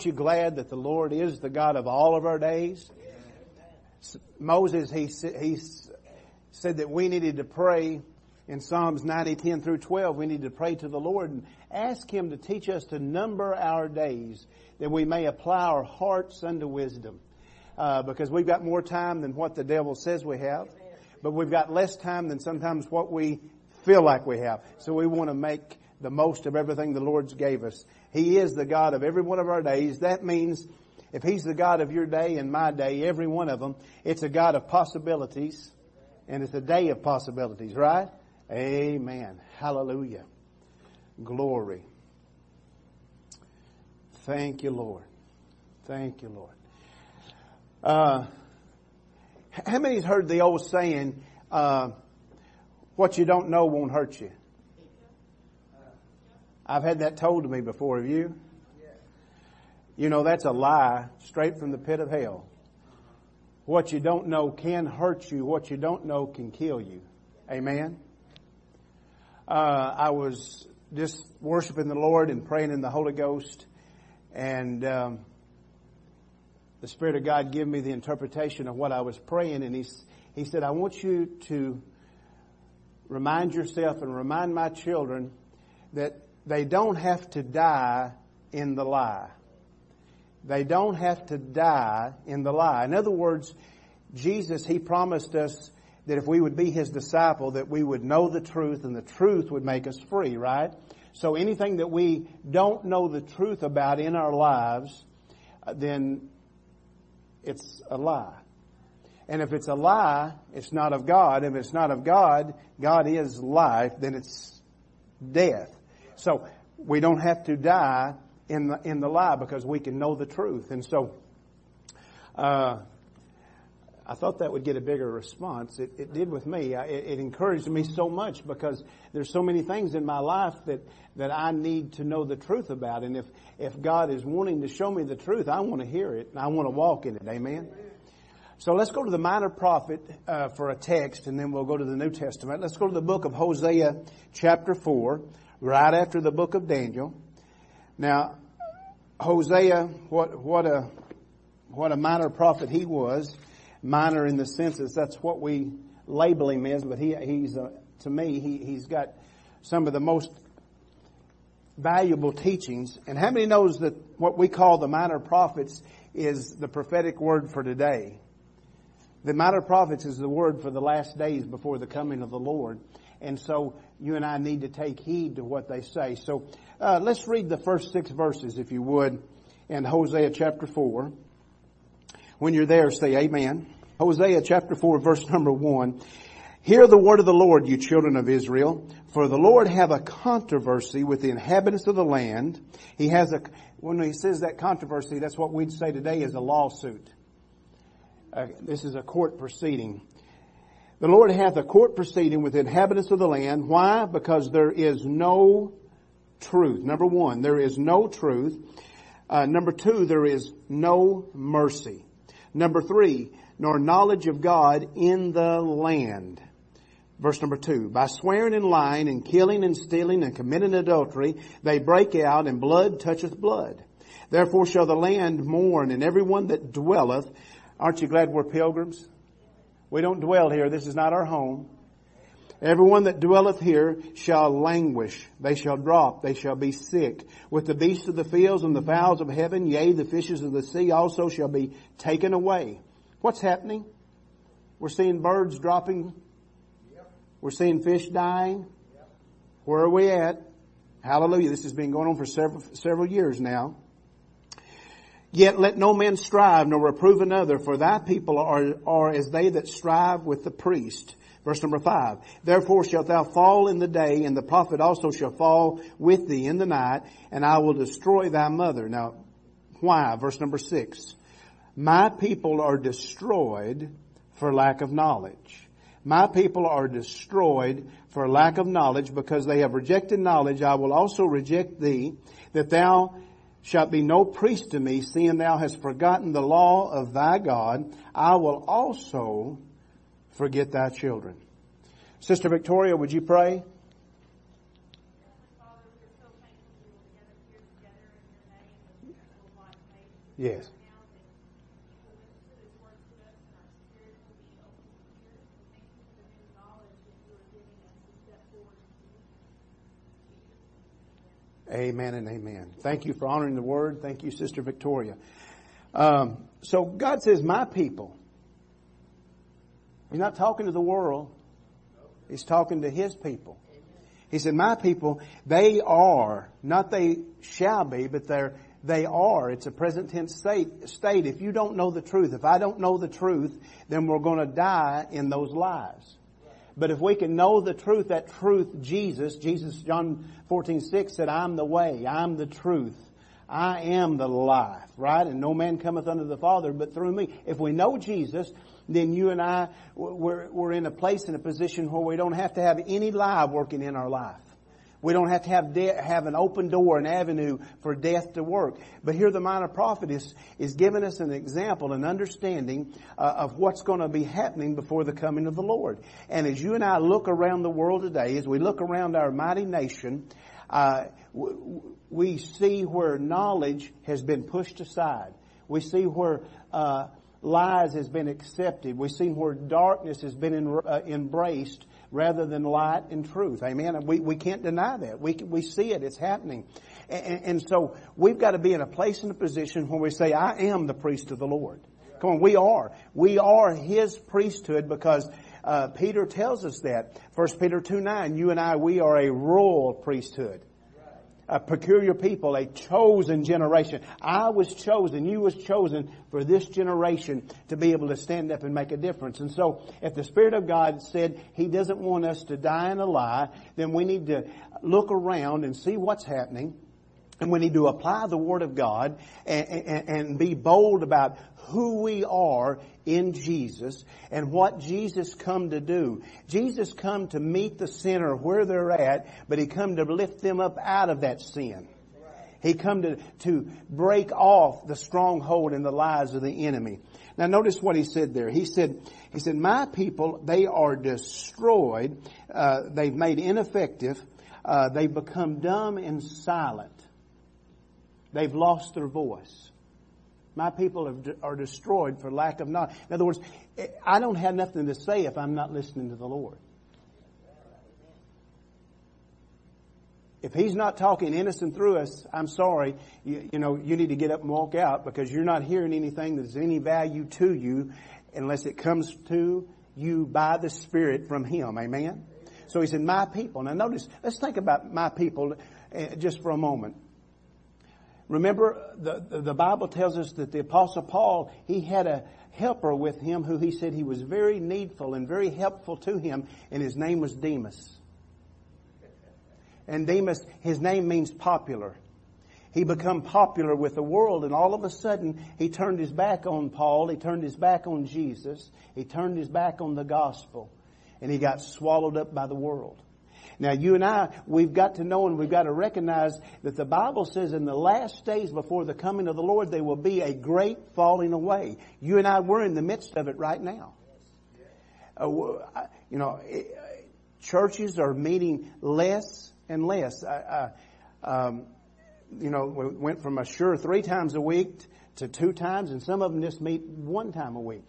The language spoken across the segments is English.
aren't you glad that the Lord is the God of all of our days? Moses, he, he said that we needed to pray in Psalms 90, 10 through 12. We need to pray to the Lord and ask Him to teach us to number our days that we may apply our hearts unto wisdom. Uh, because we've got more time than what the devil says we have, but we've got less time than sometimes what we feel like we have. So we want to make the most of everything the Lord's gave us. He is the God of every one of our days. That means if He's the God of your day and my day, every one of them, it's a God of possibilities and it's a day of possibilities, right? Amen. Hallelujah. Glory. Thank you, Lord. Thank you, Lord. Uh, how many's heard the old saying, uh, what you don't know won't hurt you? I've had that told to me before. Have you? You know, that's a lie straight from the pit of hell. What you don't know can hurt you. What you don't know can kill you. Amen. Uh, I was just worshiping the Lord and praying in the Holy Ghost, and um, the Spirit of God gave me the interpretation of what I was praying, and He He said, "I want you to remind yourself and remind my children that they don't have to die in the lie." They don't have to die in the lie. In other words, Jesus, He promised us that if we would be His disciple, that we would know the truth and the truth would make us free, right? So anything that we don't know the truth about in our lives, uh, then it's a lie. And if it's a lie, it's not of God. If it's not of God, God is life, then it's death. So we don't have to die in the, in the lie because we can know the truth. And so, uh, I thought that would get a bigger response. It, it did with me. I, it, it, encouraged me so much because there's so many things in my life that, that I need to know the truth about. And if, if God is wanting to show me the truth, I want to hear it and I want to walk in it. Amen. So let's go to the minor prophet uh, for a text and then we'll go to the New Testament. Let's go to the book of Hosea chapter 4, right after the book of Daniel. Now, Hosea, what, what a, what a minor prophet he was. Minor in the census, that's what we label him as, but he, he's, uh, to me, he, he's got some of the most valuable teachings. And how many knows that what we call the minor prophets is the prophetic word for today? The minor prophets is the word for the last days before the coming of the Lord. And so you and I need to take heed to what they say. So uh, let's read the first six verses, if you would, in Hosea chapter 4. When you're there, say amen. Hosea chapter 4, verse number 1. Hear the word of the Lord, you children of Israel, for the Lord have a controversy with the inhabitants of the land. He has a, when he says that controversy, that's what we'd say today is a lawsuit. Uh, this is a court proceeding. The Lord hath a court proceeding with the inhabitants of the land. Why? Because there is no truth. Number one, there is no truth. Uh, number two, there is no mercy. Number three, nor knowledge of God in the land. Verse number two, by swearing and lying and killing and stealing and committing adultery, they break out and blood toucheth blood. Therefore shall the land mourn and everyone that dwelleth. Aren't you glad we're pilgrims? We don't dwell here. This is not our home. Everyone that dwelleth here shall languish. They shall drop. They shall be sick. With the beasts of the fields and the fowls of heaven, yea, the fishes of the sea also shall be taken away. What's happening? We're seeing birds dropping. We're seeing fish dying. Where are we at? Hallelujah. This has been going on for several, several years now. Yet let no man strive nor reprove another, for thy people are, are as they that strive with the priest. Verse number five. Therefore shalt thou fall in the day, and the prophet also shall fall with thee in the night, and I will destroy thy mother. Now, why? Verse number six. My people are destroyed for lack of knowledge. My people are destroyed for lack of knowledge because they have rejected knowledge. I will also reject thee that thou shalt be no priest to me seeing thou hast forgotten the law of thy God. I will also forget thy children. Sister Victoria, would you pray? Yes. Amen and amen. Thank you for honoring the word. Thank you, Sister Victoria. Um, so God says, my people. He's not talking to the world. He's talking to His people. He said, my people, they are, not they shall be, but they're, they are. It's a present tense state, state. If you don't know the truth, if I don't know the truth, then we're going to die in those lies. But if we can know the truth, that truth, Jesus, Jesus, John 14, 6 said, I'm the way, I'm the truth, I am the life, right? And no man cometh unto the Father but through me. If we know Jesus, then you and I, we're, we're in a place, in a position where we don't have to have any lie working in our life. We don't have to have de- have an open door, an avenue for death to work. But here the minor prophet is, is giving us an example, an understanding uh, of what's going to be happening before the coming of the Lord. And as you and I look around the world today, as we look around our mighty nation, uh, we see where knowledge has been pushed aside. We see where uh, lies has been accepted. We see where darkness has been uh, embraced rather than light and truth. Amen. We, we can't deny that. We, we see it. It's happening. And, and so we've got to be in a place and a position where we say, I am the priest of the Lord. Come on, we are. We are His priesthood because uh, Peter tells us that. First Peter 2 9, you and I, we are a royal priesthood a peculiar people, a chosen generation. I was chosen, you was chosen for this generation to be able to stand up and make a difference. And so, if the Spirit of God said He doesn't want us to die in a lie, then we need to look around and see what's happening. And we need to apply the Word of God and, and, and be bold about who we are in Jesus and what Jesus come to do. Jesus come to meet the sinner where they're at, but He come to lift them up out of that sin. He come to, to break off the stronghold and the lies of the enemy. Now notice what he said there. He said, he said, my people, they are destroyed. Uh, they've made ineffective. Uh, they've become dumb and silent. They've lost their voice. My people are destroyed for lack of knowledge. In other words, I don't have nothing to say if I'm not listening to the Lord. If He's not talking innocent through us, I'm sorry. You, you know, you need to get up and walk out because you're not hearing anything that's any value to you unless it comes to you by the Spirit from Him. Amen? So He said, my people. Now notice, let's think about my people uh, just for a moment. Remember, the, the Bible tells us that the apostle Paul, he had a helper with him who he said he was very needful and very helpful to him, and his name was Demas. And Demas, his name means popular. He become popular with the world and all of a sudden he turned his back on Paul, he turned his back on Jesus, he turned his back on the gospel, and he got swallowed up by the world. Now you and I, we've got to know and we've got to recognize that the Bible says in the last days before the coming of the Lord, there will be a great falling away. You and I, we're in the midst of it right now. Uh, you know, churches are meeting less and less. Uh, um, you know, we went from a sure three times a week to two times, and some of them just meet one time a week.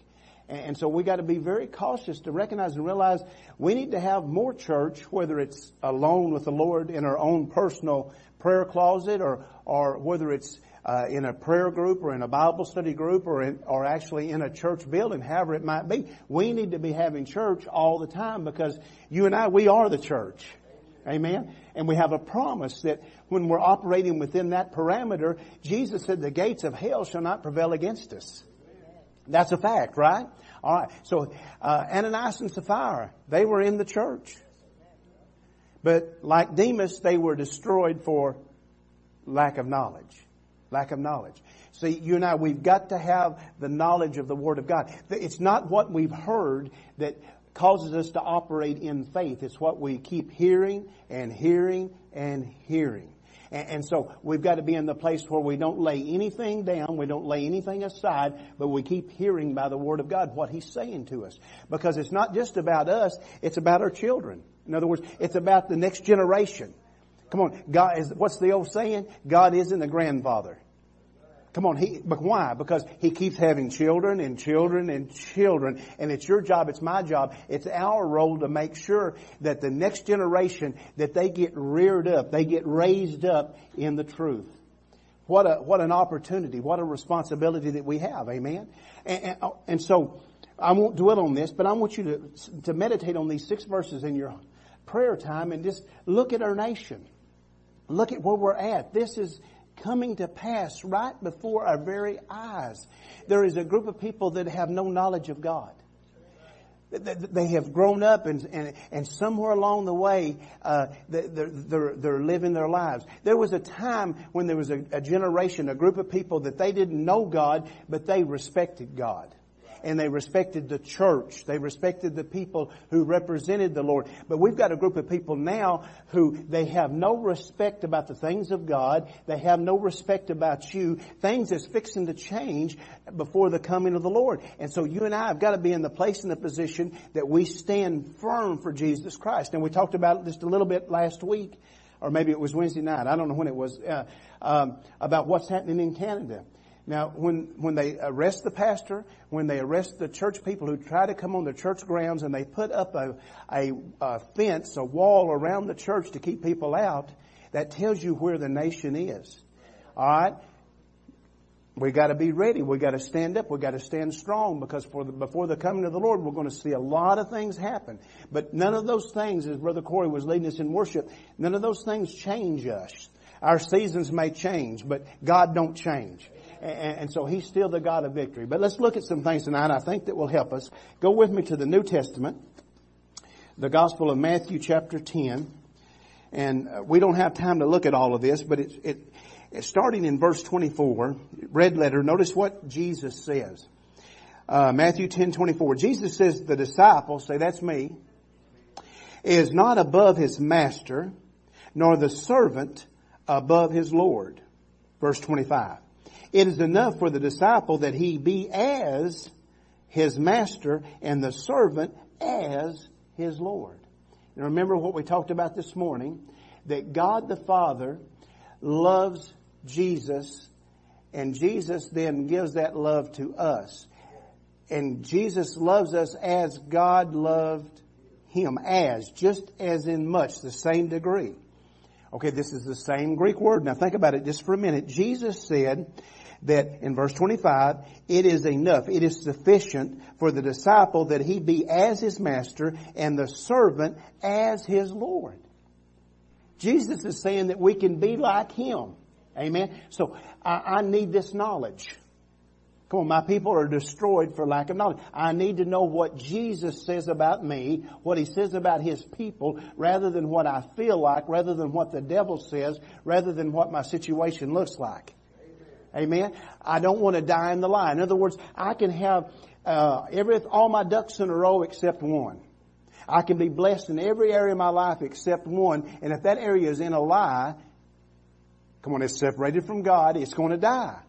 And so we got to be very cautious to recognize and realize we need to have more church, whether it's alone with the Lord in our own personal prayer closet or, or whether it's uh, in a prayer group or in a Bible study group or in, or actually in a church building, however it might be. We need to be having church all the time because you and I, we are the church. Amen. And we have a promise that when we're operating within that parameter, Jesus said the gates of hell shall not prevail against us. That's a fact, right? All right. So uh, Ananias and Sapphira, they were in the church, but like Demas, they were destroyed for lack of knowledge. Lack of knowledge. See, you and I, we've got to have the knowledge of the Word of God. It's not what we've heard that causes us to operate in faith. It's what we keep hearing and hearing and hearing. And, and so we've got to be in the place where we don't lay anything down, we don't lay anything aside, but we keep hearing by the Word of God what He's saying to us. Because it's not just about us, it's about our children. In other words, it's about the next generation. Come on, God is, what's the old saying? God isn't a grandfather. Come on, he, but why? Because he keeps having children and children and children, and it's your job, it's my job, it's our role to make sure that the next generation, that they get reared up, they get raised up in the truth. What a, what an opportunity, what a responsibility that we have, amen? And, and, oh, and so, I won't dwell on this, but I want you to, to meditate on these six verses in your prayer time and just look at our nation. Look at where we're at. This is, coming to pass right before our very eyes. There is a group of people that have no knowledge of God. They have grown up and, and, and somewhere along the way, uh, they're, they're, they're, living their lives. There was a time when there was a, a generation, a group of people that they didn't know God, but they respected God and they respected the church. They respected the people who represented the Lord. But we've got a group of people now who they have no respect about the things of God. They have no respect about you. Things that's fixing to change before the coming of the Lord. And so you and I have got to be in the place and the position that we stand firm for Jesus Christ. And we talked about it just a little bit last week or maybe it was Wednesday night. I don't know when it was uh, um, about what's happening in Canada. Now, when, when they arrest the pastor, when they arrest the church people who try to come on the church grounds and they put up a, a, a fence, a wall around the church to keep people out, that tells you where the nation is. Alright? We gotta be ready. We gotta stand up. We gotta stand strong because for the, before the coming of the Lord, we're going to see a lot of things happen. But none of those things, as Brother Corey was leading us in worship, none of those things change us. Our seasons may change, but God don't change and, so he's still the God of victory. But let's look at some things tonight I think that will help us. Go with me to the New Testament, the Gospel of Matthew chapter 10. And uh, we don't have time to look at all of this, but it, it, it starting in verse 24, red letter, notice what Jesus says. Uh, Matthew 10, 24. Jesus says the disciple, say that's me, is not above his master, nor the servant above his Lord. Verse 25. It is enough for the disciple that he be as his master and the servant as his Lord. And remember what we talked about this morning, that God the Father loves Jesus and Jesus then gives that love to us. And Jesus loves us as God loved him as, just as in much, the same degree. Okay, this is the same Greek word. Now think about it just for a minute. Jesus said, that in verse 25, it is enough, it is sufficient for the disciple that he be as his master and the servant as his Lord. Jesus is saying that we can be like him. Amen. So I, I need this knowledge. Come on, my people are destroyed for lack of knowledge. I need to know what Jesus says about me, what He says about His people, rather than what I feel like, rather than what the devil says, rather than what my situation looks like. Amen. I don't want to die in the lie. In other words, I can have uh, every all my ducks in a row except one. I can be blessed in every area of my life except one, and if that area is in a lie, come on, it's separated from God, it's going to die.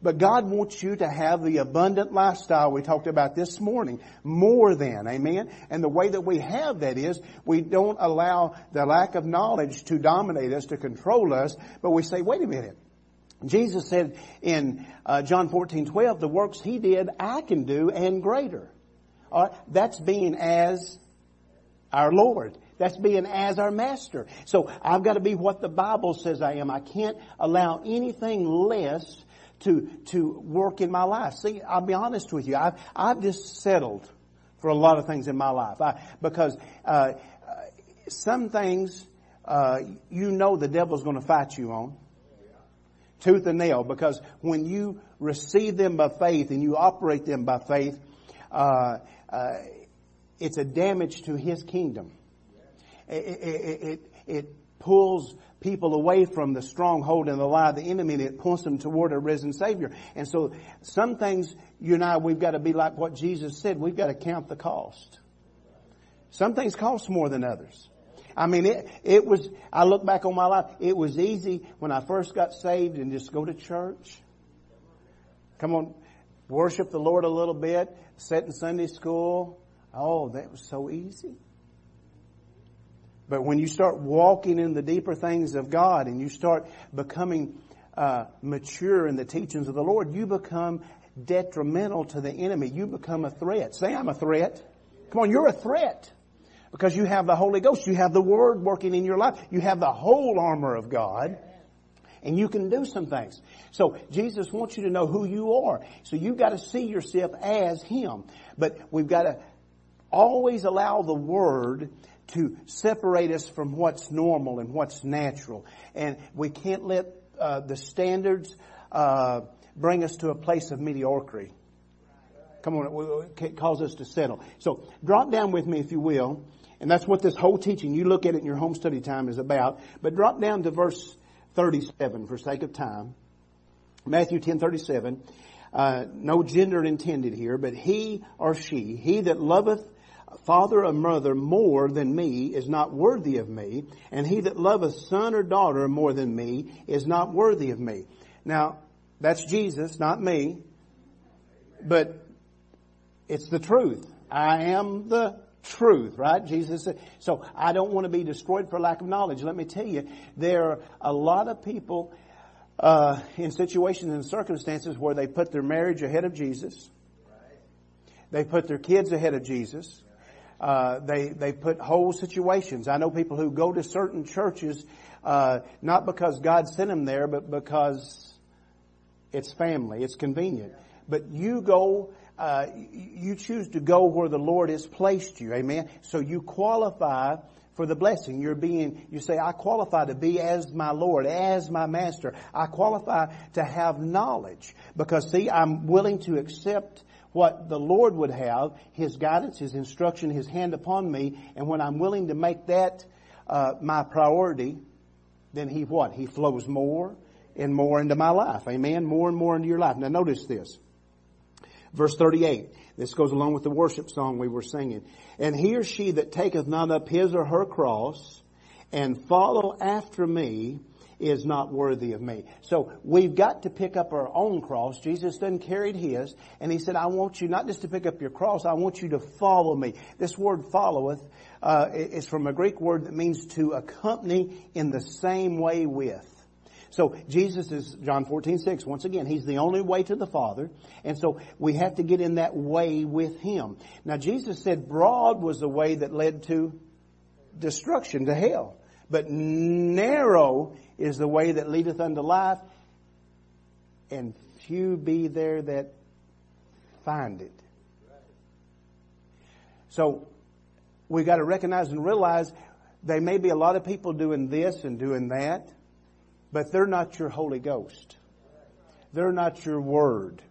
But God wants you to have the abundant lifestyle we talked about this morning. More than, amen? And the way that we have that is, we don't allow the lack of knowledge to dominate us, to control us, but we say, wait a minute. Jesus said in uh, John 14, 12, the works he did, I can do and greater. that's being as our Lord. That's being as our master. So I've got to be what the Bible says I am. I can't allow anything less to, to work in my life. See, I'll be honest with you. I've, I've just settled for a lot of things in my life. I, because, uh, some things, uh, you know the devil's going to fight you on tooth and nail because when you receive them by faith and you operate them by faith, uh, uh, it's a damage to His kingdom. It, it, it, it, pulls people away from the stronghold and the lie of the enemy and it pulls them toward a risen Savior. And so some things, you and I, we've got to be like what Jesus said. We've got to count the cost. Some things cost more than others. I mean, it, it was, I look back on my life, it was easy when I first got saved and just go to church. Come on, worship the Lord a little bit, sit in Sunday school. Oh, that was so easy. But when you start walking in the deeper things of God and you start becoming uh, mature in the teachings of the Lord, you become detrimental to the enemy. You become a threat. Say, I'm a threat. Come on, you're a threat. Because you have the Holy Ghost. You have the Word working in your life. You have the whole armor of God. And you can do some things. So Jesus wants you to know who you are. So you've got to see yourself as Him. But we've got to always allow the Word to separate us from what's normal and what's natural. And we can't let uh, the standards uh, bring us to a place of mediocrity. Come on, it cause us to settle. So drop down with me if you will. And that's what this whole teaching, you look at it in your home study time is about. But drop down to verse 37 for sake of time. Matthew 10, 37. Uh, no gender intended here, but he or she, he that loveth father or mother more than me is not worthy of me, and he that loveth son or daughter more than me is not worthy of me. Now, that's Jesus, not me, but it's the truth. I am the truth, right? Jesus said, so I don't want to be destroyed for lack of knowledge. Let me tell you, there are a lot of people uh, in situations and circumstances where they put their marriage ahead of Jesus. They put their kids ahead of Jesus. Uh, they they put whole situations. I know people who go to certain churches uh, not because God sent them there, but because it's family, it's convenient. But you go uh, you choose to go where the Lord has placed you. Amen. So you qualify for the blessing. You're being, you say, I qualify to be as my Lord, as my Master. I qualify to have knowledge because see, I'm willing to accept what the Lord would have, His guidance, His instruction, His hand upon me, and when I'm willing to make that uh, my priority, then He what? He flows more and more into my life. Amen? More and more into your life. Now notice this. Verse 38. This goes along with the worship song we were singing. And he or she that taketh not up his or her cross and follow after me is not worthy of me. So we've got to pick up our own cross. Jesus then carried his, and he said, I want you not just to pick up your cross, I want you to follow me. This word followeth uh, is from a Greek word that means to accompany in the same way with. So Jesus is, John 14, 6, once again, He's the only way to the Father. And so we have to get in that way with Him. Now Jesus said broad was the way that led to destruction, to hell. But narrow is the way that leadeth unto life, and few be there that find it. So we got to recognize and realize there may be a lot of people doing this and doing that, but they're not your Holy Ghost. They're not your Word.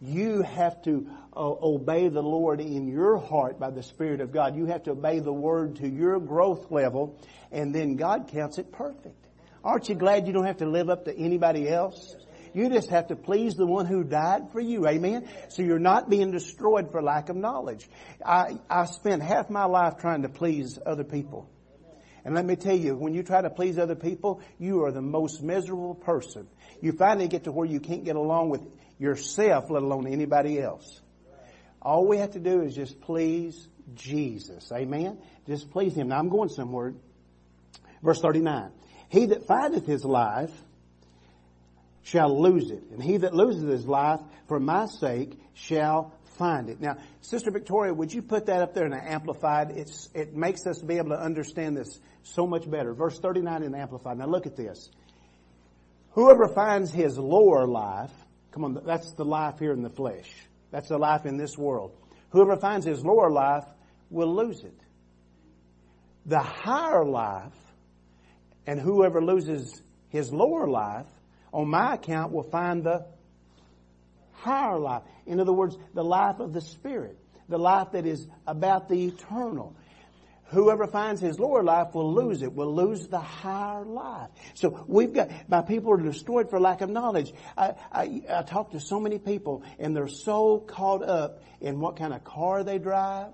You have to uh, obey the Lord in your heart by the Spirit of God. You have to obey the Word to your growth level, and then God counts it perfect. Aren't you glad you don't have to live up to anybody else? You just have to please the one who died for you. Amen. So you're not being destroyed for lack of knowledge. I, I spent half my life trying to please other people. And let me tell you, when you try to please other people, you are the most miserable person. You finally get to where you can't get along with yourself, let alone anybody else. All we have to do is just please Jesus. Amen? Just please Him. Now I'm going somewhere. Verse 39. He that findeth his life shall lose it, and he that loses his life for my sake shall find it. Now, Sister Victoria, would you put that up there in an amplified? It's, it makes us be able to understand this so much better. Verse 39 in the amplified. Now look at this. Whoever finds his lower life, come on, that's the life here in the flesh. That's the life in this world. Whoever finds his lower life will lose it. The higher life and whoever loses his lower life, on my account, will find the higher life. In other words, the life of the Spirit, the life that is about the eternal. Whoever finds his lower life will lose it, will lose the higher life. So we've got, my people are destroyed for lack of knowledge. I, I, I talk to so many people and they're so caught up in what kind of car they drive,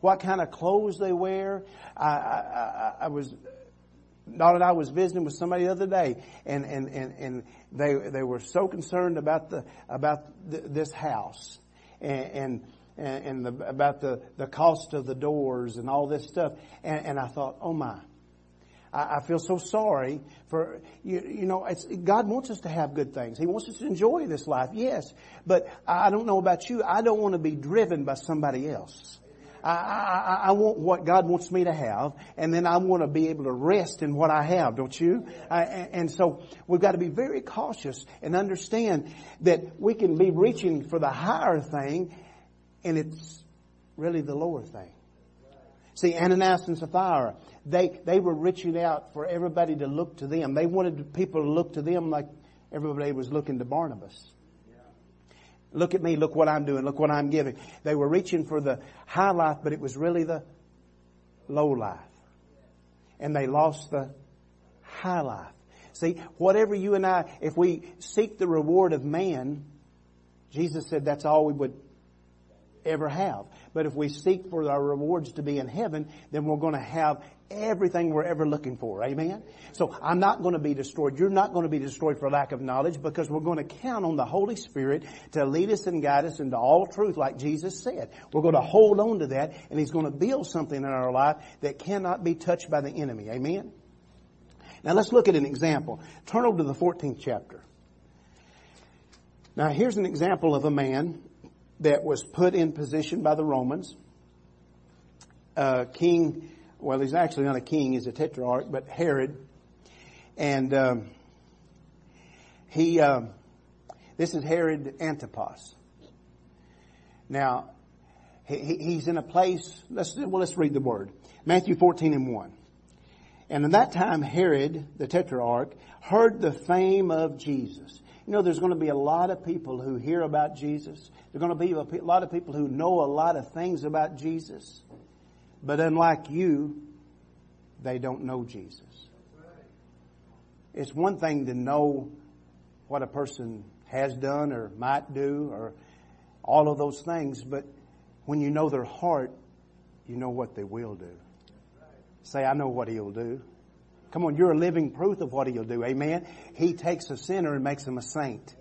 what kind of clothes they wear. I, I, I was Dot and I was visiting with somebody the other day, and and and, and they they were so concerned about the about th- this house, and and, and the, about the the cost of the doors and all this stuff, and, and I thought, oh my, I, I feel so sorry for, you, you know, God wants us to have good things. He wants us to enjoy this life, yes. But I don't know about you. I don't want to be driven by somebody else. I, I, I, want what God wants me to have, and then I want to be able to rest in what I have, don't you? I, and so we've got to be very cautious and understand that we can be reaching for the higher thing, and it's really the lower thing. See, Ananias and Sapphira, they, they were reaching out for everybody to look to them. They wanted people to look to them like everybody was looking to Barnabas. Look at me, look what I'm doing, look what I'm giving. They were reaching for the high life, but it was really the low life. And they lost the high life. See, whatever you and I, if we seek the reward of man, Jesus said that's all we would ever have. But if we seek for our rewards to be in heaven, then we're going to have everything we're ever looking for. Amen? So I'm not going to be destroyed. You're not going to be destroyed for lack of knowledge because we're going to count on the Holy Spirit to lead us and guide us into all truth like Jesus said. We're going to hold on to that and He's going to build something in our life that cannot be touched by the enemy. Amen? Now let's look at an example. Turn over to the 14th chapter. Now here's an example of a man that was put in position by the Romans. Uh, king, well, he's actually not a king, he's a tetrarch, but Herod. And um, he, uh, this is Herod Antipas. Now, he, he's in a place, let's, well, let's read the word. Matthew 14 and 1. And in that time, Herod, the tetrarch, heard the fame of Jesus. You know, there's going to be a lot of people who hear about Jesus. There's going to be a lot of people who know a lot of things about Jesus. But unlike you, they don't know Jesus. It's one thing to know what a person has done or might do or all of those things, but when you know their heart, you know what they will do. Say, I know what he'll do. Come on, you're a living proof of what he'll do. Amen. He takes a sinner and makes him a saint.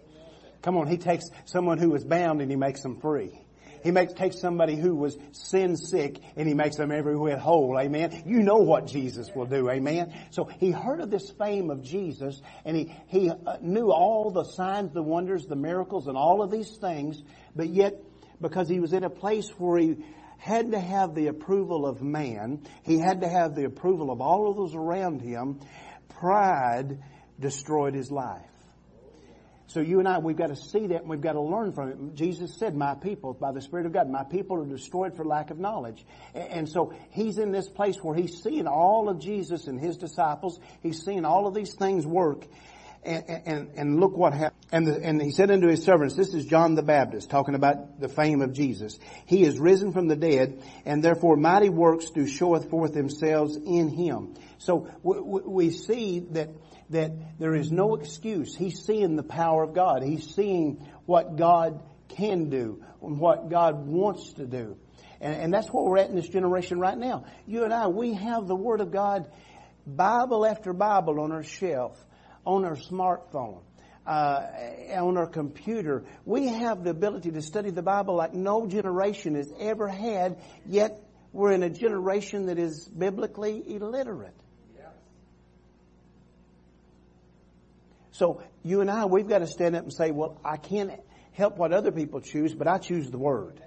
Come on, he takes someone who is bound and he makes them free. He makes, takes somebody who was sin sick and he makes them every whole. Amen. You know what Jesus will do. Amen. So he heard of this fame of Jesus and he, he uh, knew all the signs, the wonders, the miracles and all of these things, but yet because he was in a place where he had to have the approval of man. He had to have the approval of all of those around him. Pride destroyed his life. So you and I, we've got to see that and we've got to learn from it. Jesus said, my people, by the Spirit of God, my people are destroyed for lack of knowledge. And so he's in this place where he's seeing all of Jesus and his disciples. He's seeing all of these things work. And, and, and look what happened. And, the, and he said unto his servants, this is John the Baptist talking about the fame of Jesus. He is risen from the dead and therefore mighty works do showeth forth themselves in him. So we, we see that, that there is no excuse. He's seeing the power of God. He's seeing what God can do and what God wants to do. And, and that's what we're at in this generation right now. You and I, we have the Word of God, Bible after Bible on our shelf on our smartphone, uh, on our computer. We have the ability to study the Bible like no generation has ever had, yet we're in a generation that is biblically illiterate. So you and I, we've got to stand up and say, well, I can't help what other people choose, but I choose the Word.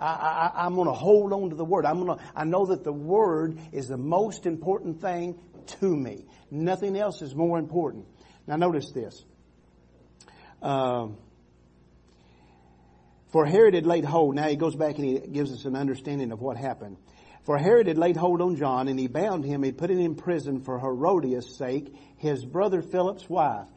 I, I, am going to hold on to the Word. I'm going to, I know that the Word is the most important thing to me. Nothing else is more important. Now notice this. Um, for Herod had laid hold, now he goes back and he gives us an understanding of what happened. For Herod had laid hold on John and he bound him, he put him in prison for Herodias' sake, his brother Philip's wife.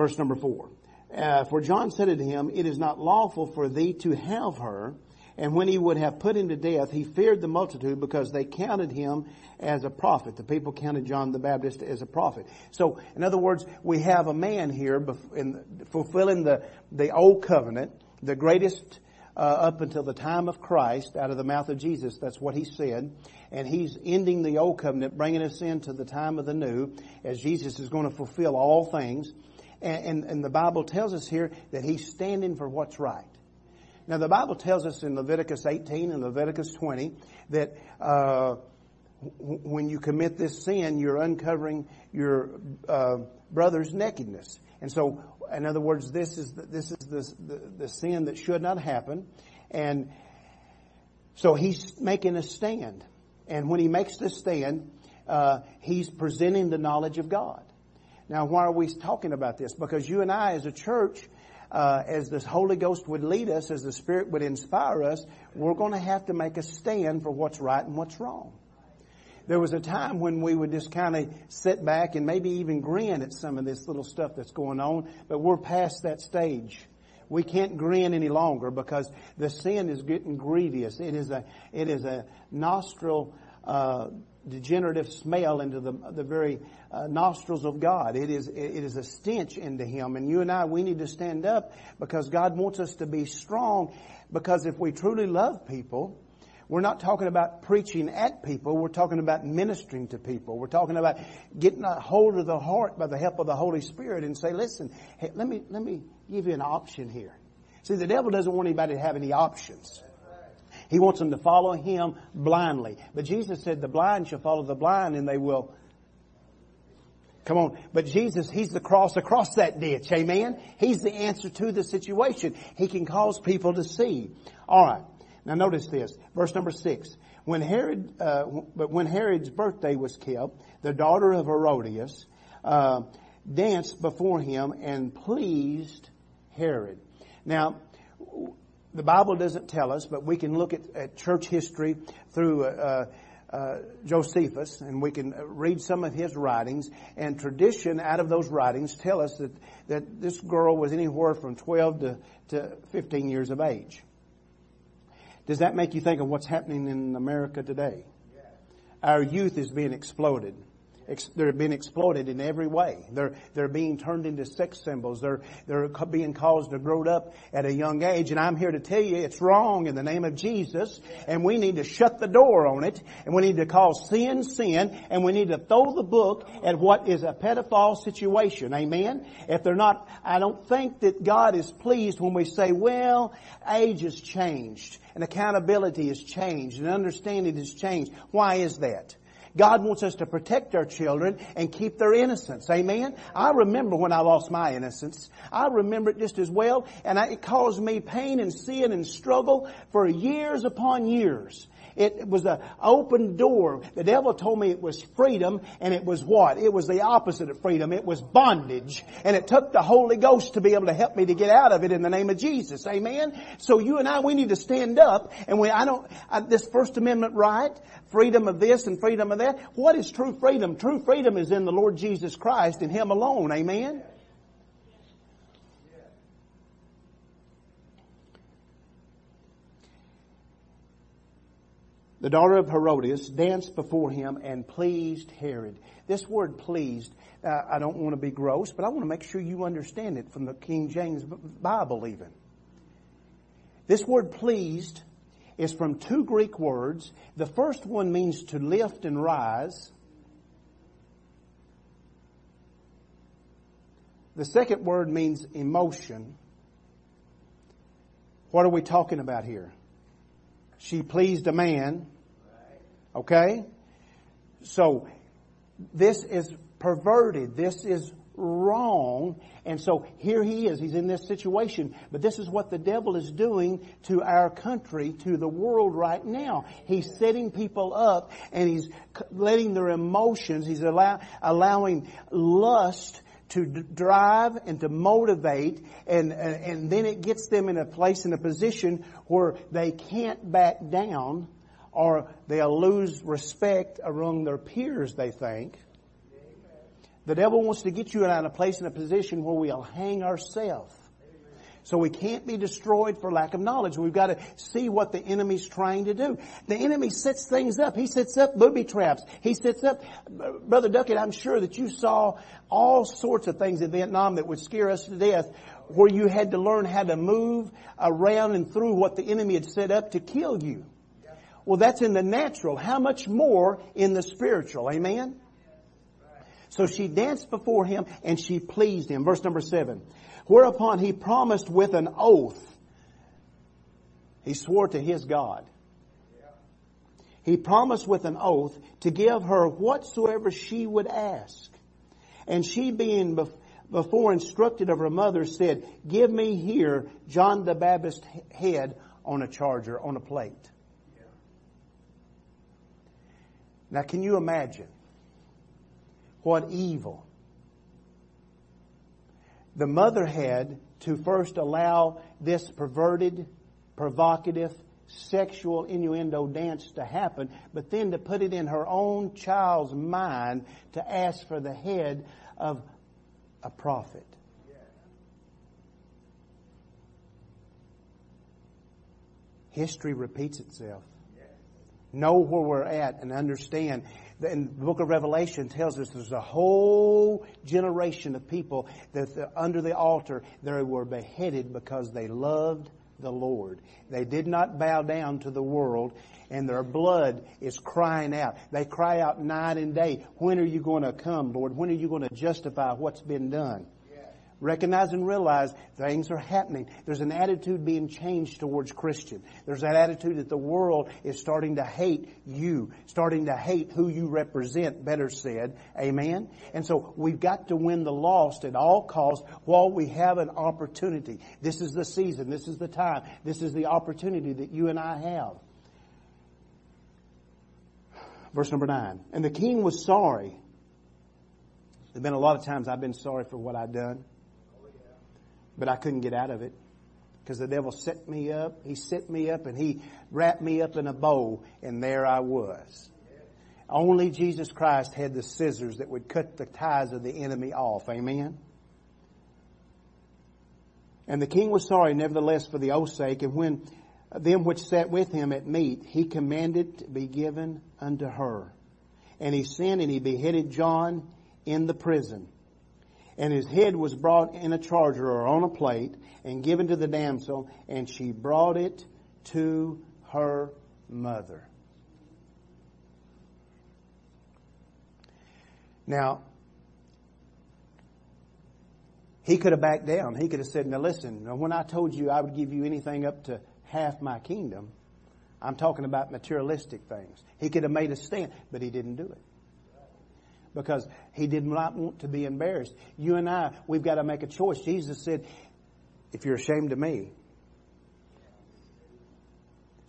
Verse number four. Uh, for John said unto him, It is not lawful for thee to have her. And when he would have put him to death, he feared the multitude because they counted him as a prophet. The people counted John the Baptist as a prophet. So, in other words, we have a man here in fulfilling the, the old covenant, the greatest uh, up until the time of Christ, out of the mouth of Jesus. That's what he said. And he's ending the old covenant, bringing us into the time of the new, as Jesus is going to fulfill all things. And, and, and the Bible tells us here that he's standing for what's right. Now the Bible tells us in Leviticus 18 and Leviticus 20 that uh, when you commit this sin, you're uncovering your uh, brother's nakedness. And so, in other words, this is the, this is the, the, the sin that should not happen. And so he's making a stand. And when he makes this stand, uh, he's presenting the knowledge of God. Now, why are we talking about this? Because you and I, as a church, uh, as the Holy Ghost would lead us, as the Spirit would inspire us, we're going to have to make a stand for what's right and what's wrong. There was a time when we would just kind of sit back and maybe even grin at some of this little stuff that's going on, but we're past that stage. We can't grin any longer because the sin is getting grievous. It is a, it is a nostril, uh, degenerative smell into the, the very uh, nostrils of God. It is, it is a stench into Him. And you and I, we need to stand up because God wants us to be strong because if we truly love people, we're not talking about preaching at people. We're talking about ministering to people. We're talking about getting a hold of the heart by the help of the Holy Spirit and say, listen, hey, let me, let me give you an option here. See, the devil doesn't want anybody to have any options. He wants them to follow him blindly. But Jesus said the blind shall follow the blind and they will Come on. But Jesus, He's the cross across that ditch. Amen? He's the answer to the situation. He can cause people to see. Alright. Now notice this, verse number six. When Herod, uh, but when Herod's birthday was kept, the daughter of Herodias uh, danced before him and pleased Herod. Now, the Bible doesn't tell us, but we can look at, at church history through uh, uh, Josephus, and we can read some of his writings. And tradition out of those writings tell us that that this girl was anywhere from 12 to, to 15 years of age. Does that make you think of what's happening in America today? Our youth is being exploded they're being exploited in every way. They're, they're being turned into sex symbols. They're, they're being caused to grow up at a young age. And I'm here to tell you it's wrong in the name of Jesus. And we need to shut the door on it. And we need to call sin sin. And we need to throw the book at what is a pedophile situation. Amen? If they're not, I don't think that God is pleased when we say, well, age has changed and accountability has changed and understanding has changed. Why is that? God wants us to protect our children and keep their innocence. Amen? I remember when I lost my innocence. I remember it just as well, and it caused me pain and sin and struggle for years upon years. It was an open door. The devil told me it was freedom, and it was what? It was the opposite of freedom. It was bondage. And it took the Holy Ghost to be able to help me to get out of it in the name of Jesus. Amen? So you and I, we need to stand up, and we, I don't, I, this First Amendment right, freedom of this and freedom of that. What is true freedom? True freedom is in the Lord Jesus Christ and Him alone. Amen? The daughter of Herodias, danced before him and pleased Herod. This word pleased, uh, I don't want to be gross, but I want to make sure you understand it from the King James Bible even. This word pleased is from two Greek words. The first one means to lift and rise. The second word means emotion. What are we talking about here? She pleased a man. Okay? So, this is perverted. This is wrong. And so here he is. He's in this situation. But this is what the devil is doing to our country, to the world right now. He's setting people up and he's letting their emotions, he's allow, allowing lust to drive and to motivate and, uh, and then it gets them in a place in a position where they can't back down or they'll lose respect among their peers they think. The devil wants to get you in a place in a position where we'll hang ourselves. So we can't be destroyed for lack of knowledge. We've got to see what the enemy's trying to do. The enemy sets things up. He sets up booby traps. He sets up, Brother Duckett, I'm sure that you saw all sorts of things in Vietnam that would scare us to death where you had to learn how to move around and through what the enemy had set up to kill you. Well, that's in the natural. How much more in the spiritual? Amen? So she danced before him and she pleased him. Verse number seven. Whereupon he promised with an oath. He swore to his God. he promised with an oath to give her whatsoever she would ask. And she being before instructed of her mother said, give me here John the Baptist's head on a charger, on a plate. Now can you imagine what evil the mother had to first allow this perverted, provocative, sexual innuendo dance to happen, but then to put it in her own child's mind to ask for the head of a prophet. History repeats itself. Know where we're at and understand. And the book of Revelation tells us there's a whole generation of people that under the altar they were beheaded because they loved the Lord. They did not bow down to the world and their blood is crying out. They cry out night and day, when are you going to come, Lord? When are you going to justify what's been done? Recognize and realize things are happening. There's an attitude being changed towards Christian. There's that attitude that the world is starting to hate you, starting to hate who you represent, better said. Amen? And so we've got to win the lost at all costs while we have an opportunity. This is the season. This is the time. This is the opportunity that you and I have. Verse number nine. And the king was sorry. There's been a lot of times I've been sorry for what I've done. But I couldn't get out of it. Because the devil set me up. He set me up and he wrapped me up in a bow and there I was. Only Jesus Christ had the scissors that would cut the ties of the enemy off. Amen? And the king was sorry nevertheless for the oath's sake. And when them which sat with him at meat, he commanded to be given unto her. And he sent and he beheaded John in the prison. And his head was brought in a charger or on a plate and given to the damsel, and she brought it to her mother. Now, he could have backed down. He could have said, now listen, when I told you I would give you anything up to half my kingdom. I'm talking about materialistic things. He could have made a stand, but he didn't do it. Because he did not want to be embarrassed. You and I, we've got to make a choice. Jesus said, if you're ashamed of me,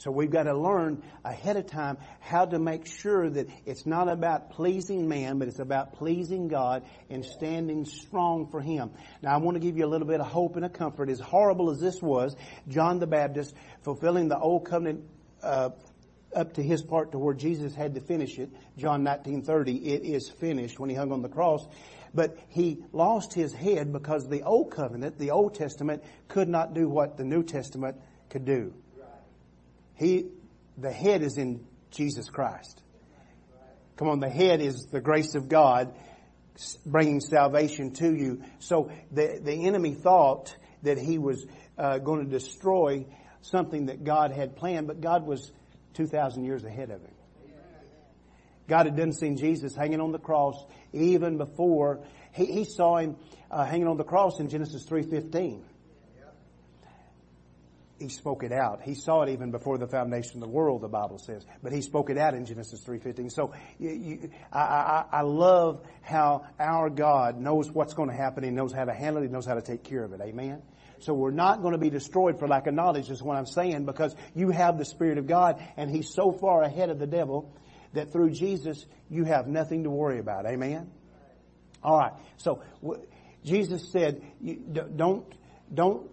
so we've got to learn ahead of time how to make sure that it's not about pleasing man, but it's about pleasing God and standing strong for Him. Now I want to give you a little bit of hope and a comfort. As horrible as this was, John the Baptist fulfilling the old covenant, uh, up to his part to where Jesus had to finish it. John 19:30, it is finished when he hung on the cross. But he lost his head because the old covenant, the Old Testament, could not do what the New Testament could do. He, the head is in Jesus Christ. Come on, the head is the grace of God bringing salvation to you. So the, the enemy thought that he was uh, going to destroy something that God had planned, but God was 2,000 years ahead of him. God had done seen Jesus hanging on the cross even before he, he saw him uh, hanging on the cross in Genesis 3:15 he spoke it out. He saw it even before the foundation of the world, the Bible says. But he spoke it out in Genesis 3.15. So you, you, I, I, I love how our God knows what's going to happen. He knows how to handle it. He knows how to take care of it. Amen? So we're not going to be destroyed for lack of knowledge is what I'm saying because you have the Spirit of God and He's so far ahead of the devil that through Jesus you have nothing to worry about. Amen? Alright. So Jesus said, don't, don't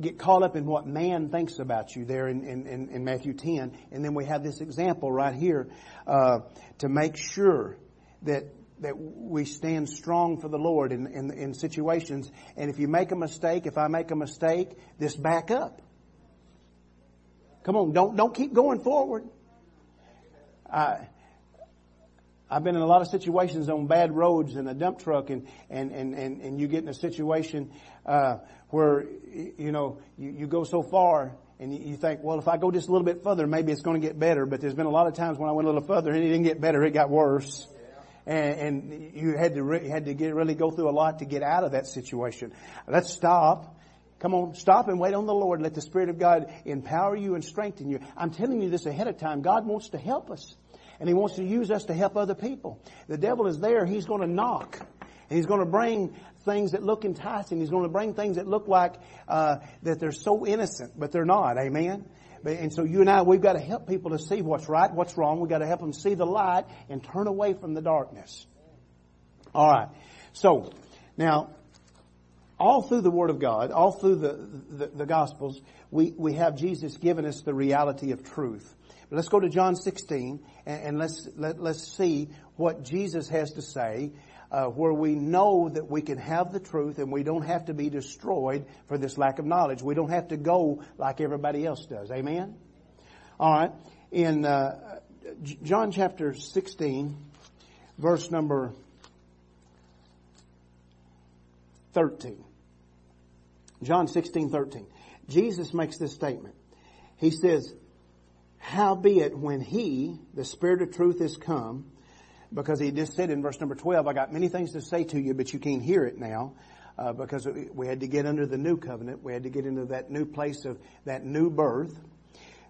get caught up in what man thinks about you there in, in, in Matthew 10. And then we have this example right here uh, to make sure that that we stand strong for the Lord in, in, in situations. And if you make a mistake, if I make a mistake, just back up. Come on, don't don't keep going forward. I, I've been in a lot of situations on bad roads in a dump truck and, and, and, and, and you get in a situation, uh, where, you know, you, you go so far and you think, well, if I go just a little bit further, maybe it's going to get better. But there's been a lot of times when I went a little further and it didn't get better, it got worse. And, and you had to re- had to get, really go through a lot to get out of that situation. Let's stop Come on, stop and wait on the Lord. Let the Spirit of God empower you and strengthen you. I'm telling you this ahead of time. God wants to help us. And He wants to use us to help other people. The devil is there. He's going to knock. And he's going to bring things that look enticing. He's going to bring things that look like uh, that they're so innocent, but they're not. Amen. And so you and I, we've got to help people to see what's right, what's wrong. We've got to help them see the light and turn away from the darkness. All right. So now, all through the Word of God, all through the, the, the Gospels, we, we have Jesus giving us the reality of truth. But let's go to John 16 and, and let's, let, let's see what Jesus has to say uh, where we know that we can have the truth and we don't have to be destroyed for this lack of knowledge. We don't have to go like everybody else does. Amen? All right. In uh, John chapter 16, verse number 13. John 16, 13. Jesus makes this statement. He says, Howbeit when he, the Spirit of truth is come, because he just said in verse number 12, I got many things to say to you, but you can't hear it now. Uh, because we had to get under the new covenant. We had to get into that new place of that new birth.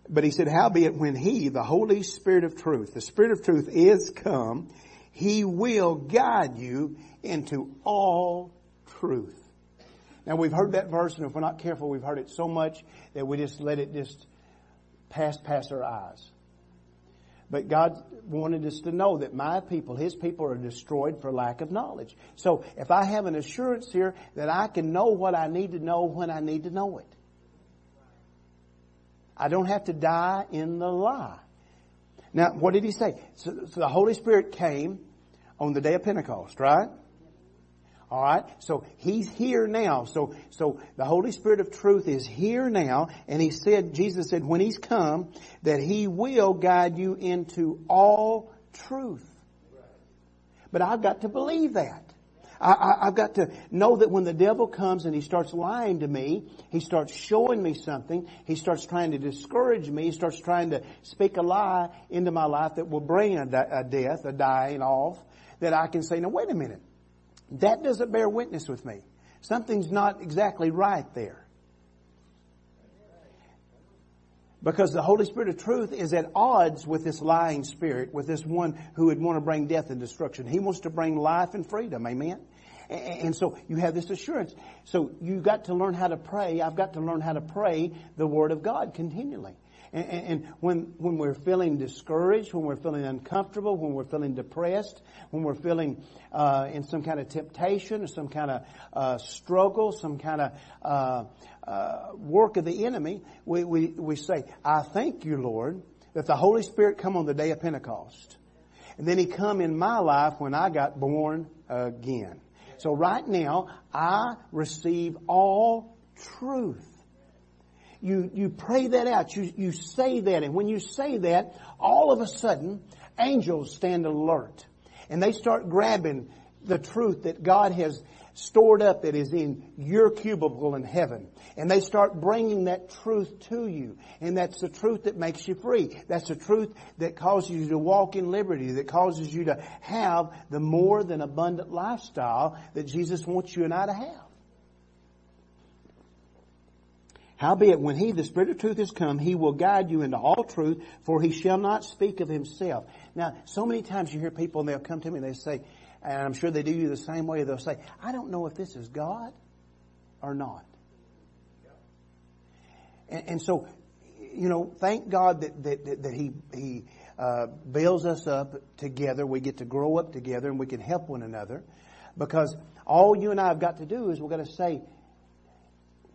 But he said, howbeit when he, the Holy Spirit of truth, the Spirit of truth is come, he will guide you into all truth. Now we've heard that verse and if we're not careful, we've heard it so much that we just let it just pass past our eyes. But God wanted us to know that my people, His people are destroyed for lack of knowledge. So if I have an assurance here that I can know what I need to know when I need to know it. I don't have to die in the lie. Now, what did He say? So, so the Holy Spirit came on the day of Pentecost, right? Alright? So He's here now. So, so the Holy Spirit of truth is here now. And He said, Jesus said, when He's come, that He will guide you into all truth. But I've got to believe that. I, have got to know that when the devil comes and he starts lying to me, he starts showing me something, he starts trying to discourage me, he starts trying to speak a lie into my life that will bring a, a death, a dying off, that I can say, now wait a minute. That doesn't bear witness with me. Something's not exactly right there. Because the Holy Spirit of truth is at odds with this lying spirit, with this one who would want to bring death and destruction. He wants to bring life and freedom. Amen? And so you have this assurance. So you got to learn how to pray. I've got to learn how to pray the Word of God continually. And, and, when, when we're feeling discouraged, when we're feeling uncomfortable, when we're feeling depressed, when we're feeling uh, in some kind of temptation or some kind of uh, struggle, some kind of uh, uh, work of the enemy, we, we, we say, I thank you, Lord, that the Holy Spirit come on the day of Pentecost. And then He come in my life when I got born again. So right now, I receive all truth. You, you pray that out. You, you say that. And when you say that, all of a sudden, angels stand alert. And they start grabbing the truth that God has stored up that is in your cubicle in heaven. And they start bringing that truth to you. And that's the truth that makes you free. That's the truth that causes you to walk in liberty, that causes you to have the more than abundant lifestyle that Jesus wants you and I to have. Howbeit, when he, the Spirit of truth, is come, he will guide you into all truth, for he shall not speak of himself. Now, so many times you hear people and they'll come to me and they say, and I'm sure they do you the same way, they'll say, I don't know if this is God or not. And, and so, you know, thank God that, that, that, that he, he, uh, builds us up together. We get to grow up together and we can help one another. Because all you and I have got to do is we're going to say,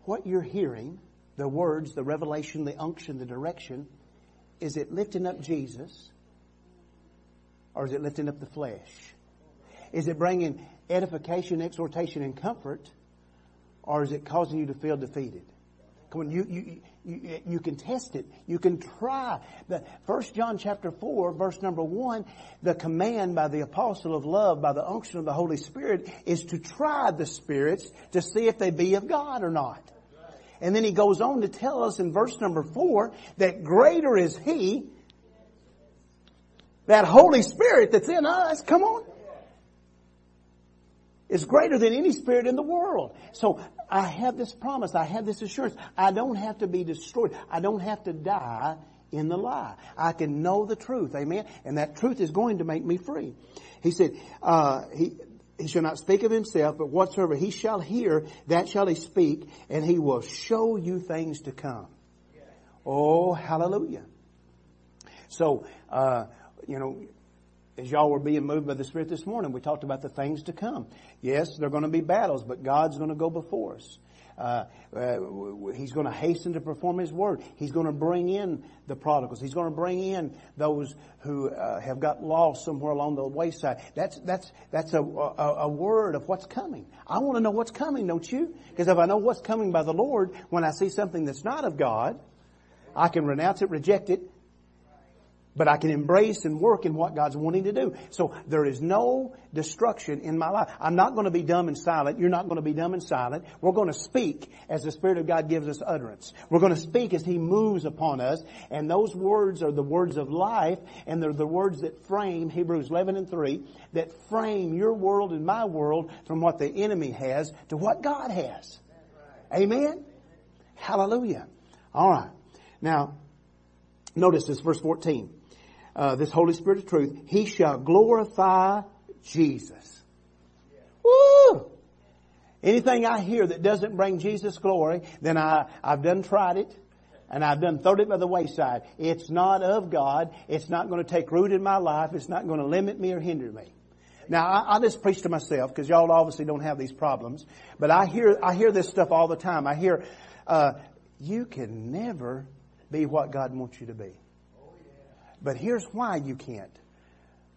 what you're hearing, the words, the revelation, the unction, the direction, is it lifting up Jesus or is it lifting up the flesh? Is it bringing edification, exhortation, and comfort or is it causing you to feel defeated? Come on, you, you, you, you can test it. You can try. The First John chapter 4, verse number 1, the command by the apostle of love, by the unction of the Holy Spirit, is to try the spirits to see if they be of God or not. And then he goes on to tell us in verse number four that greater is he, that Holy Spirit that's in us. Come on. is greater than any spirit in the world. So I have this promise. I have this assurance. I don't have to be destroyed. I don't have to die in the lie. I can know the truth. Amen. And that truth is going to make me free. He said, uh, he, he shall not speak of himself, but whatsoever he shall hear, that shall he speak, and he will show you things to come. Oh, hallelujah. So, uh, you know, as y'all were being moved by the Spirit this morning, we talked about the things to come. Yes, there are going to be battles, but God's going to go before us. Uh, uh, he's going to hasten to perform His word. He's going to bring in the prodigals. He's going to bring in those who uh, have got lost somewhere along the wayside. That's that's that's a, a, a word of what's coming. I want to know what's coming, don't you? Because if I know what's coming by the Lord, when I see something that's not of God, I can renounce it, reject it, but I can embrace and work in what God's wanting to do. So there is no destruction in my life. I'm not going to be dumb and silent. You're not going to be dumb and silent. We're going to speak as the Spirit of God gives us utterance. We're going to speak as He moves upon us. And those words are the words of life and they're the words that frame, Hebrews 11 and 3, that frame your world and my world from what the enemy has to what God has. Amen? Hallelujah. Alright. Now, notice this verse 14 uh, this Holy Spirit of truth, he shall glorify Jesus. Woo! Anything I hear that doesn't bring Jesus glory, then I, I've done tried it and I've done thrown it by the wayside. It's not of God. It's not going to take root in my life. It's not going to limit me or hinder me. Now I, I just preach to myself because y'all obviously don't have these problems, but I hear I hear this stuff all the time. I hear uh, you can never be what God wants you to be. But here's why you can't.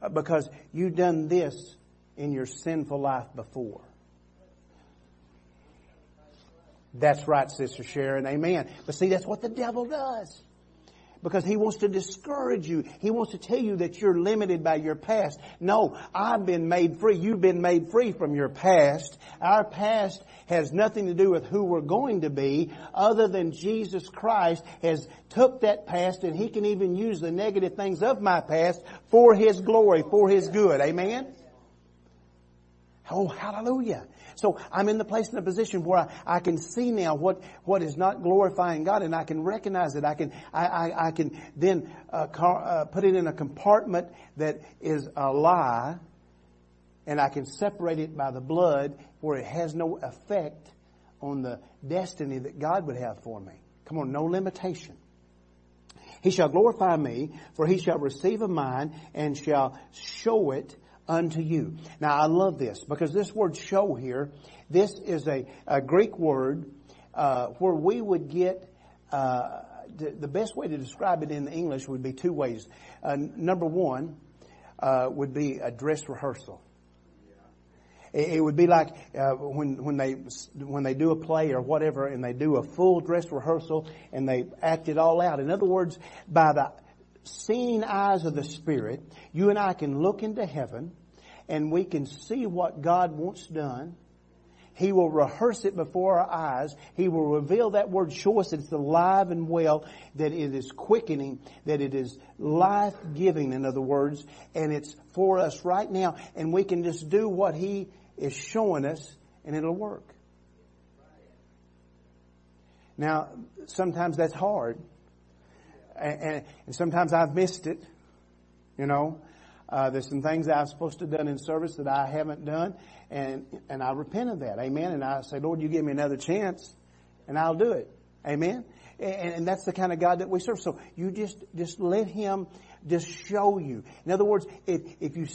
Uh, because you've done this in your sinful life before. That's right, Sister Sharon. Amen. But see, that's what the devil does because he wants to discourage you. He wants to tell you that you're limited by your past. No, I've been made free. You've been made free from your past. Our past has nothing to do with who we're going to be other than Jesus Christ has took that past and he can even use the negative things of my past for his glory, for his good. Amen? Oh, hallelujah. So I'm in the place in a position where I, I can see now what, what is not glorifying God and I can recognize it. I can, I, I, I can then uh, car, uh, put it in a compartment that is a lie and I can separate it by the blood where it has no effect on the destiny that God would have for me. Come on, no limitation. He shall glorify me, for he shall receive of mine and shall show it unto you. Now I love this because this word show here, this is a, a Greek word uh, where we would get uh, the, the, best way to describe it in English would be two ways. Uh, number one uh, would be a dress rehearsal. It, would be like uh, when when they when they do a play or whatever, and they do a full dress rehearsal and they act it all out. In other words, by the seeing eyes of the Spirit, you and I can look into heaven and we can see what God wants done. He will rehearse it before our eyes. He will reveal that word, show us it's alive and well, that it is quickening, that it is life giving, in other words, and it's for us right now, and we can just do what He is showing us, and it'll work. Now, sometimes that's hard, and, and sometimes I've missed it, you know. Uh, there's some things that I'm supposed to have done in service that I haven't done, and and I repent of that. Amen. And I say, Lord, you give me another chance, and I'll do it. Amen. And, and that's the kind of God that we serve. So you just just let Him just show you. In other words, if if you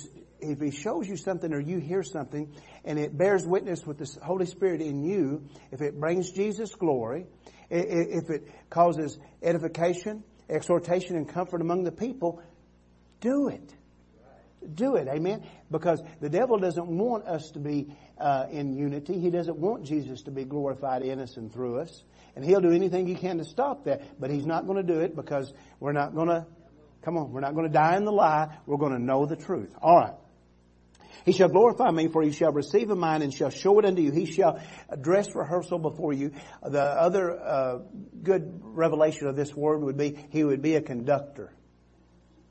if He shows you something or you hear something, and it bears witness with the Holy Spirit in you, if it brings Jesus glory, if it causes edification, exhortation, and comfort among the people, do it do it. Amen? Because the devil doesn't want us to be uh, in unity. He doesn't want Jesus to be glorified in us and through us. And he'll do anything he can to stop that. But he's not going to do it because we're not going to, come on, we're not going to die in the lie. We're going to know the truth. All right. He shall glorify me, for he shall receive of mine and shall show it unto you. He shall dress rehearsal before you. The other uh, good revelation of this word would be he would be a conductor.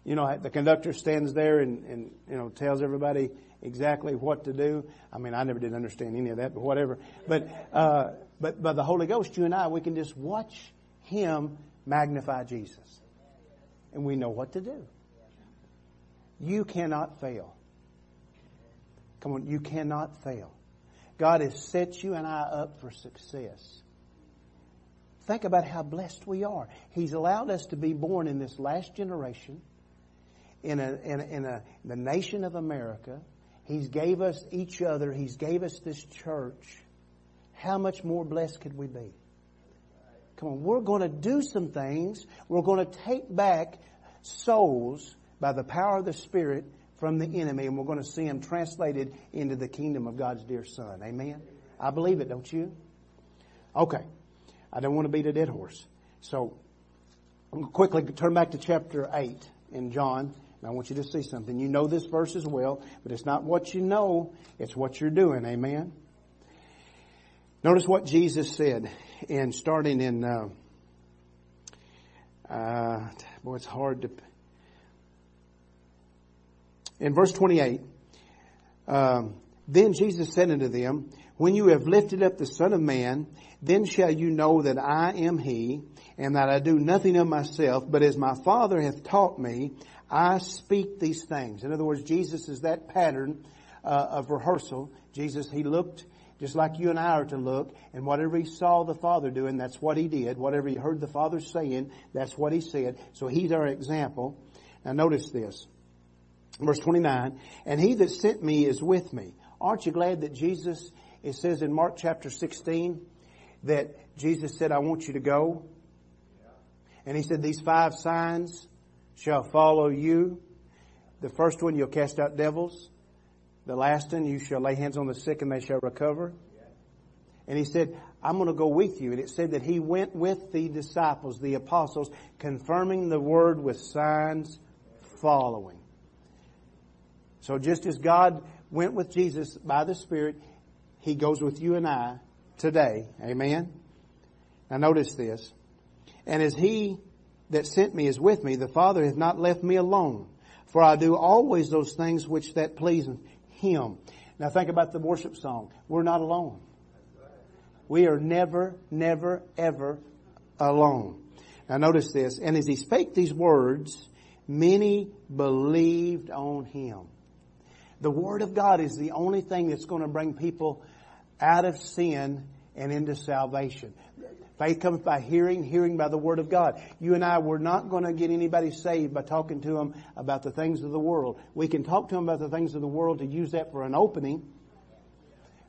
You know, the conductor stands there and, and, you know, tells everybody exactly what to do. I mean, I never did understand any of that, but whatever. But, uh, but by the Holy Ghost, you and I, we can just watch Him magnify Jesus. And we know what to do. You cannot fail. Come on, you cannot fail. God has set you and I up for success. Think about how blessed we are. He's allowed us to be born in this last generation in a, in a, in a the nation of America. He's gave us each other. He's gave us this church. How much more blessed could we be? Come on, we're going to do some things. We're going to take back souls by the power of the Spirit from the enemy, and we're going to see them translated into the kingdom of God's dear Son. Amen? I believe it, don't you? Okay. I don't want to beat a dead horse. So, I'm quickly turn back to chapter 8 in John. I want you to see something. You know this verse as well, but it's not what you know, it's what you're doing. Amen? Notice what Jesus said, and starting in, uh, uh, boy, it's hard to, in verse 28, um, then Jesus said unto them, When you have lifted up the Son of Man, then shall you know that I am He, and that I do nothing of myself, but as my Father hath taught me, I speak these things. In other words, Jesus is that pattern uh, of rehearsal. Jesus, He looked just like you and I are to look, and whatever He saw the Father doing, that's what He did. Whatever He heard the Father saying, that's what He said. So He's our example. Now notice this. Verse 29, and he that sent me is with me. Aren't you glad that Jesus, it says in Mark chapter 16, that Jesus said, I want you to go. And he said, these five signs shall follow you. The first one, you'll cast out devils. The last one, you shall lay hands on the sick and they shall recover. And he said, I'm going to go with you. And it said that he went with the disciples, the apostles, confirming the word with signs following. So just as God went with Jesus by the Spirit, He goes with you and I today. Amen? Now notice this. And as He that sent me is with me, the Father hath not left me alone. For I do always those things which that please Him. Now think about the worship song. We're not alone. We are never, never, ever alone. Now notice this. And as He spake these words, many believed on Him. The Word of God is the only thing that's going to bring people out of sin and into salvation. Faith comes by hearing, hearing by the Word of God. You and I, we're not going to get anybody saved by talking to them about the things of the world. We can talk to them about the things of the world to use that for an opening.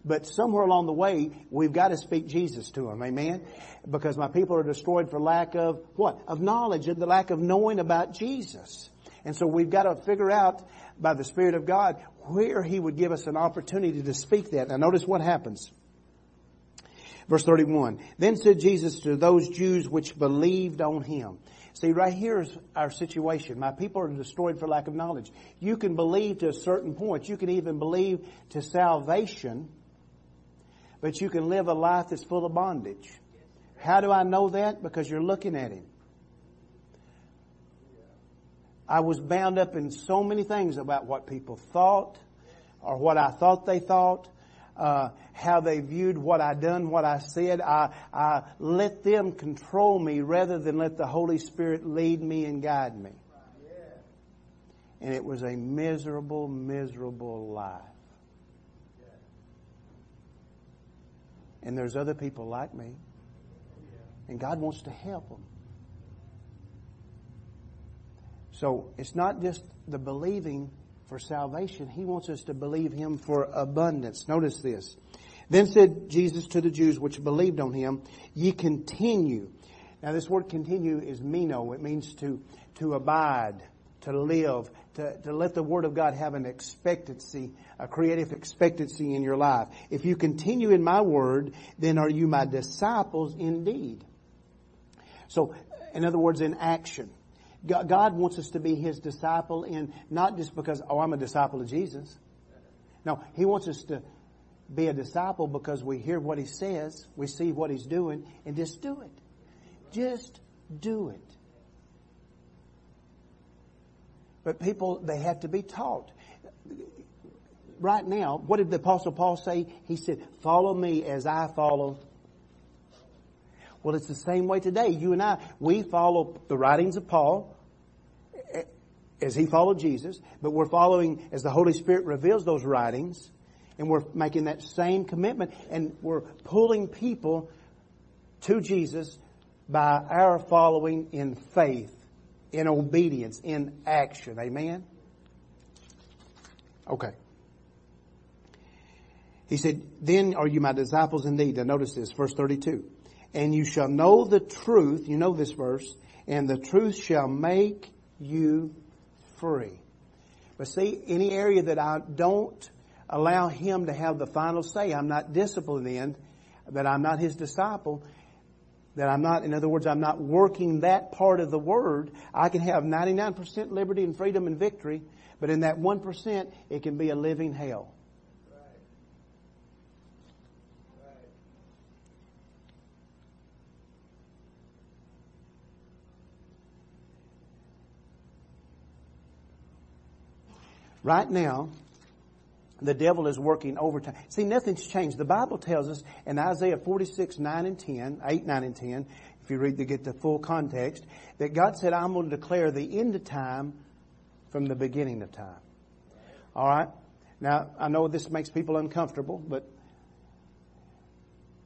But somewhere along the way, we've got to speak Jesus to them. Amen? Because my people are destroyed for lack of what? Of knowledge, and the lack of knowing about Jesus. And so we've got to figure out by the Spirit of God where He would give us an opportunity to speak that. Now notice what happens. Verse 31. Then said Jesus to those Jews which believed on Him. See, right here is our situation. My people are destroyed for lack of knowledge. You can believe to a certain point. You can even believe to salvation, but you can live a life that's full of bondage. How do I know that? Because you're looking at Him. I was bound up in so many things about what people thought or what I thought they thought, uh, how they viewed what I done, what I said. I, I let them control me rather than let the Holy Spirit lead me and guide me. And it was a miserable, miserable life. And there's other people like me. And God wants to help them. So it's not just the believing for salvation. He wants us to believe Him for abundance. Notice this. Then said Jesus to the Jews which believed on Him, ye continue. Now this word continue is meno. It means to, to abide, to live, to, to let the Word of God have an expectancy, a creative expectancy in your life. If you continue in my Word, then are you my disciples indeed. So, in other words, in action. God wants us to be His disciple in not just because, oh, I'm a disciple of Jesus. No, He wants us to be a disciple because we hear what He says, we see what He's doing, and just do it. Just do it. But people, they have to be taught. Right now, what did the apostle Paul say? He said, follow me as I follow. Well, it's the same way today. You and I, we follow the writings of Paul as he followed Jesus, but we're following as the Holy Spirit reveals those writings and we're making that same commitment and we're pulling people to Jesus by our following in faith, in obedience, in action. Amen? Okay. He said, then are you my disciples indeed. Now notice this, verse 32. And you shall know the truth, you know this verse, and the truth shall make you free. But see, any area that I don't allow Him to have the final say, I'm not disciplined in, that I'm not His disciple, that I'm not, in other words, I'm not working that part of the Word, I can have 99% liberty and freedom and victory, but in that 1%, it can be a living hell. Right now, the devil is working overtime. See, nothing's changed. The Bible tells us in Isaiah 46, 9 and 10, 8, 9 and 10, if you read to get the full context, that God said, I'm going to declare the end of time from the beginning of time. Alright? Now, I know this makes people uncomfortable, but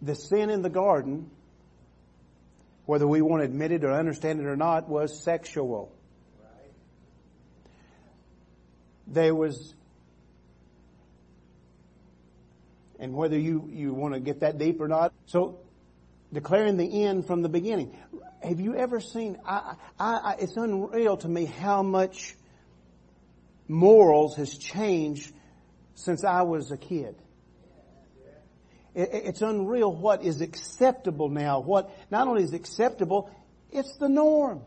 the sin in the garden, whether we want to admit it or understand it or not, was sexual. There was, and whether you, you want to get that deep or not. So, declaring the end from the beginning. Have you ever seen, I, I, I, it's unreal to me how much morals has changed since I was a kid. It, it's unreal what is acceptable now. What not only is acceptable, it's the norm.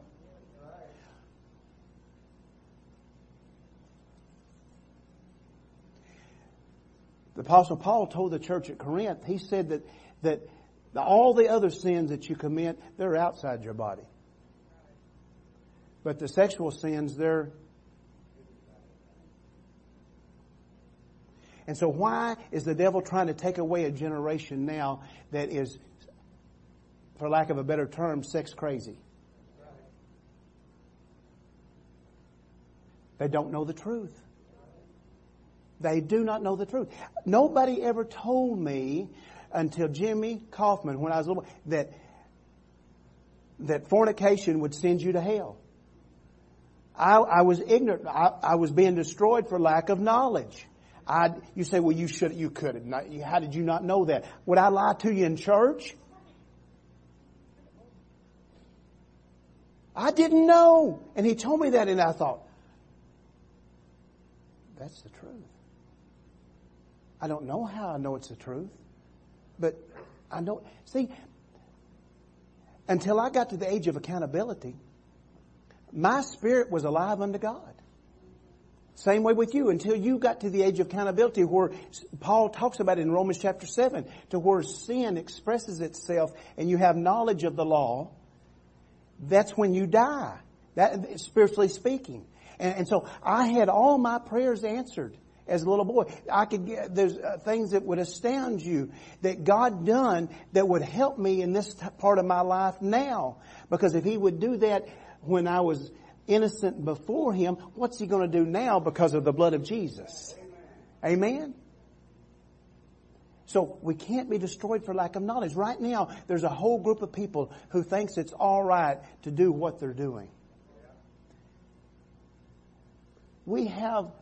The apostle Paul told the church at Corinth, he said that, that all the other sins that you commit, they're outside your body. But the sexual sins, they're And so why is the devil trying to take away a generation now that is, for lack of a better term, sex crazy? They don't know the truth. They do not know the truth. Nobody ever told me until Jimmy Kaufman, when I was little, that that fornication would send you to hell. I, I was ignorant. I, I, was being destroyed for lack of knowledge. I, you say, well, you should, you could have. How did you not know that? Would I lie to you in church? I didn't know. And he told me that and I thought, that's the truth. I don't know how I know it's the truth, but I know. See, until I got to the age of accountability, my spirit was alive unto God. Same way with you until you got to the age of accountability where Paul talks about it in Romans chapter 7 to where sin expresses itself and you have knowledge of the law. That's when you die. That, spiritually speaking. And, and so I had all my prayers answered as a little boy. I could get, there's uh, things that would astound you that God done that would help me in this part of my life now. Because if He would do that when I was innocent before Him, what's He going to do now because of the blood of Jesus? Amen? So we can't be destroyed for lack of knowledge. Right now, there's a whole group of people who thinks it's alright to do what they're doing. We have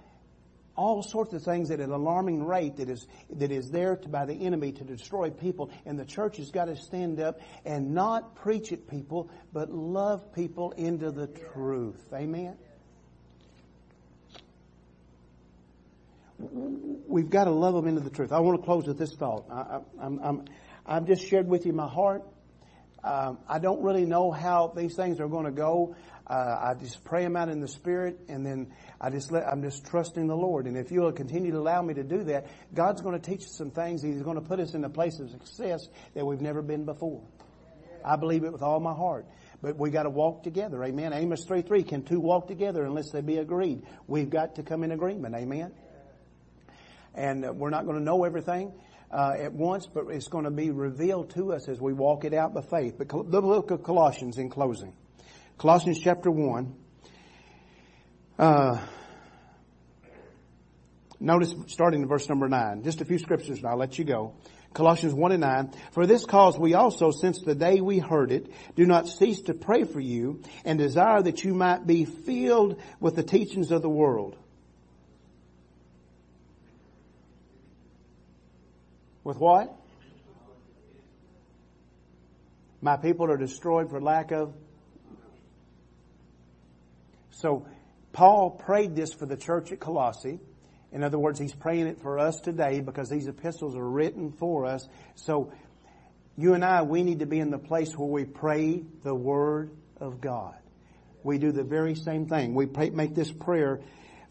all sorts of things at an alarming rate that is, that is there to, by the enemy to destroy people. And the church has got to stand up and not preach at people, but love people into the truth. Amen? We've got to love them into the truth. I want to close with this thought. I, have just shared with you my heart. Um, I don't really know how these things are going to go. Uh, I just pray them out in the Spirit, and then I just let, I'm just trusting the Lord. And if you'll continue to allow me to do that, God's going to teach us some things. He's going to put us in a place of success that we've never been before. I believe it with all my heart. But we got to walk together. Amen. Amos 3 3. Can two walk together unless they be agreed? We've got to come in agreement. Amen. And uh, we're not going to know everything uh, at once, but it's going to be revealed to us as we walk it out by faith. But the book of Colossians in closing. Colossians chapter 1. Uh, notice starting in verse number 9. Just a few scriptures and I'll let you go. Colossians 1 and 9. For this cause we also, since the day we heard it, do not cease to pray for you and desire that you might be filled with the teachings of the world With what? My people are destroyed for lack of. So, Paul prayed this for the church at Colossae. In other words, he's praying it for us today because these epistles are written for us. So, you and I, we need to be in the place where we pray the Word of God. We do the very same thing. We pray, make this prayer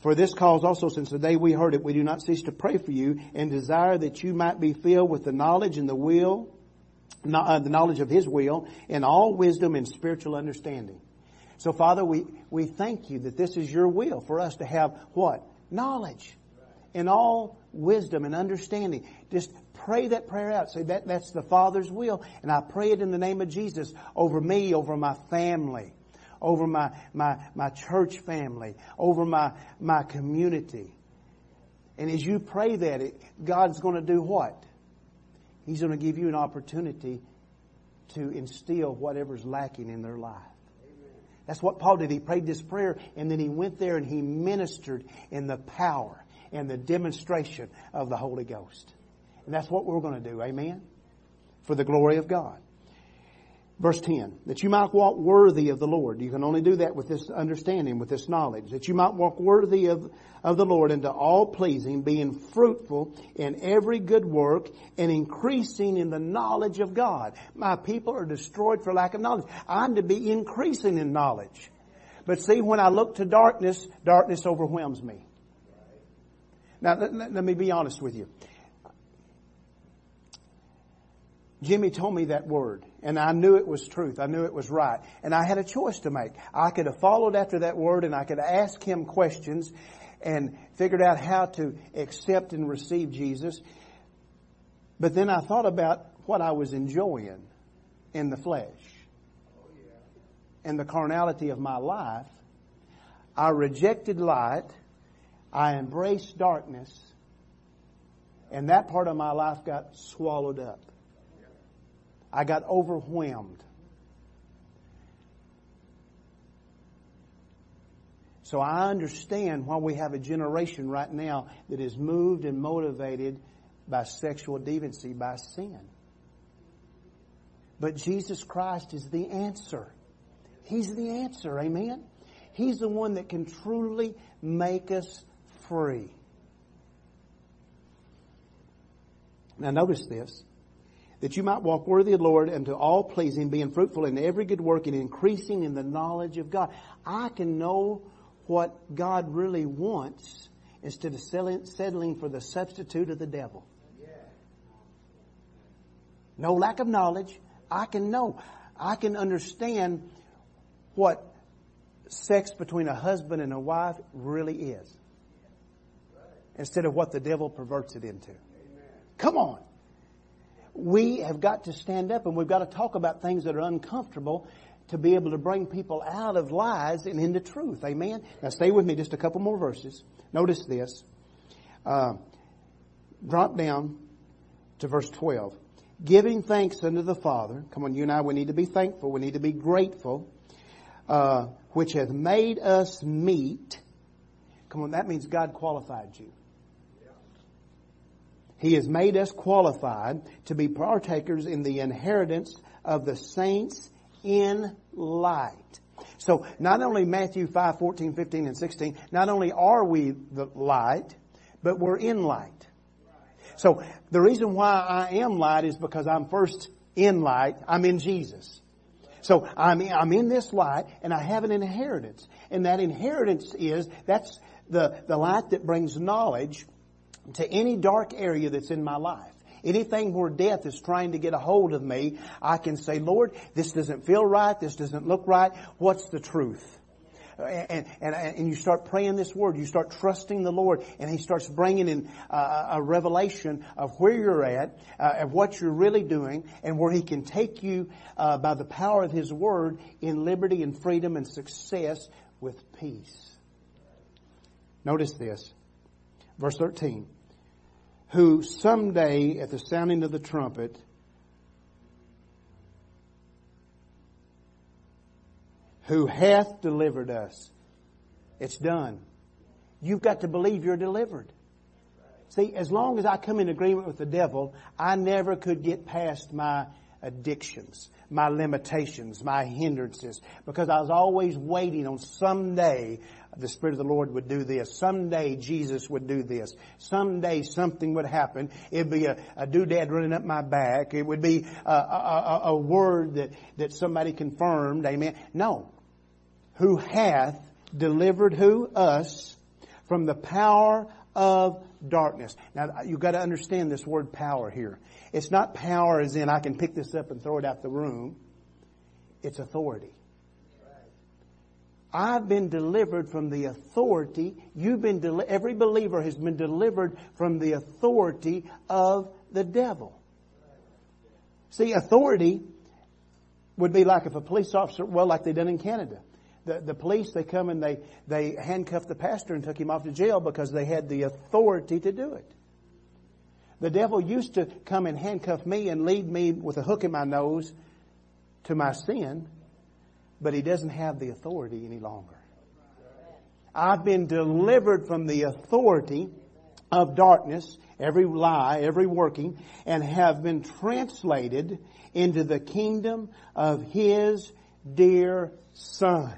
for this cause also, since the day we heard it, we do not cease to pray for you and desire that you might be filled with the knowledge and the will, uh, the knowledge of His will, and all wisdom and spiritual understanding. So Father, we, we thank you that this is your will for us to have what? Knowledge. And all wisdom and understanding. Just pray that prayer out. Say that, that's the Father's will. And I pray it in the name of Jesus over me, over my family over my, my, my church family, over my, my community. And as you pray that, it, God's going to do what? He's going to give you an opportunity to instill whatever's lacking in their life. That's what Paul did. He prayed this prayer and then he went there and he ministered in the power and the demonstration of the Holy Ghost. And that's what we're going to do. Amen? For the glory of God. Verse 10, that you might walk worthy of the Lord. You can only do that with this understanding, with this knowledge. That you might walk worthy of, of the Lord into all pleasing, being fruitful in every good work and increasing in the knowledge of God. My people are destroyed for lack of knowledge. I'm to be increasing in knowledge. But see, when I look to darkness, darkness overwhelms me. Now, let, let me be honest with you. Jimmy told me that word and I knew it was truth. I knew it was right. And I had a choice to make. I could have followed after that word and I could ask him questions and figured out how to accept and receive Jesus. But then I thought about what I was enjoying in the flesh and the carnality of my life. I rejected light. I embraced darkness. And that part of my life got swallowed up. I got overwhelmed. So I understand why we have a generation right now that is moved and motivated by sexual deviancy, by sin. But Jesus Christ is the answer. He's the answer, amen? He's the one that can truly make us free. Now notice this that you might walk worthy of the Lord and to all pleasing, being fruitful in every good work and increasing in the knowledge of God. I can know what God really wants instead of settling for the substitute of the devil. No lack of knowledge. I can know. I can understand what sex between a husband and a wife really is. Instead of what the devil perverts it into. Come on we have got to stand up and we've got to talk about things that are uncomfortable to be able to bring people out of lies and into truth. Amen. Now stay with me just a couple more verses. Notice this. Uh, drop down to verse 12. Giving thanks unto the Father. Come on, you and I, we need to be thankful. We need to be grateful. Uh, which hath made us meet. Come on, that means God qualified you. He has made us qualified to be partakers in the inheritance of the saints in light. So not only Matthew 5, 14, 15, and 16, not only are we the light, but we're in light. So the reason why I am light is because I'm first in light. I'm in Jesus. So I'm I'm in this light and I have an inheritance. And that inheritance is, that's the, the light that brings knowledge to any dark area that's in my life. Anything where death is trying to get a hold of me, I can say, Lord, this doesn't feel right. This doesn't look right. What's the truth? And, and, and you start praying this word. You start trusting the Lord and He starts bringing in uh, a revelation of where you're at, uh, of what you're really doing and where He can take you uh, by the power of His word in liberty and freedom and success with peace. Notice this. Verse 13. Who someday at the sounding of the trumpet who hath delivered us. It's done. You've got to believe you're delivered. See, as long as I come in agreement with the devil, I never could get past my addictions, my limitations, my hindrances, because I was always waiting on someday the Spirit of the Lord would do this. Someday Jesus would do this. Someday something would happen. It'd be a, a doodad running up my back. It would be a, a, a word that, that somebody confirmed. Amen. No who hath delivered who? Us from the power of darkness. Now you've got to understand this word power here. It's not power as in I can pick this up and throw it out the room. It's authority. I've been delivered from the authority. You've been, deli- every believer has been delivered from the authority of the devil. See, authority would be like if a police officer, well, like they done in Canada the, the police, they come and they, they handcuffed the pastor and took him off to jail because they had the authority to do it. The devil used to come and handcuff me and lead me with a hook in my nose to my sin, but he doesn't have the authority any longer. I've been delivered from the authority of darkness, every lie, every working, and have been translated into the kingdom of His dear Son.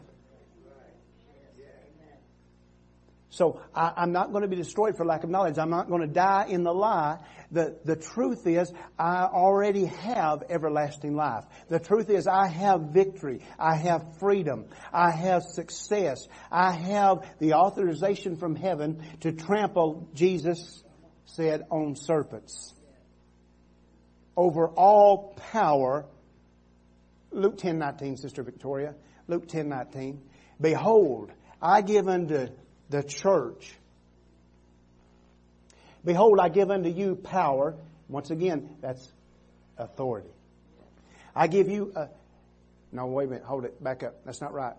So I, am not going to be destroyed for lack of knowledge. I'm not going to die in the lie. The, the truth is I already have everlasting life. The truth is I have victory. I have freedom. I have success. I have the authorization from heaven to trample, Jesus said, on serpents. Over all power. Luke 10, 19, Sister Victoria. Luke 10, 19. Behold, I give unto the church. Behold, I give unto you power. Once again, that's authority. I give you a, no, wait a minute, hold it, back up. That's not right.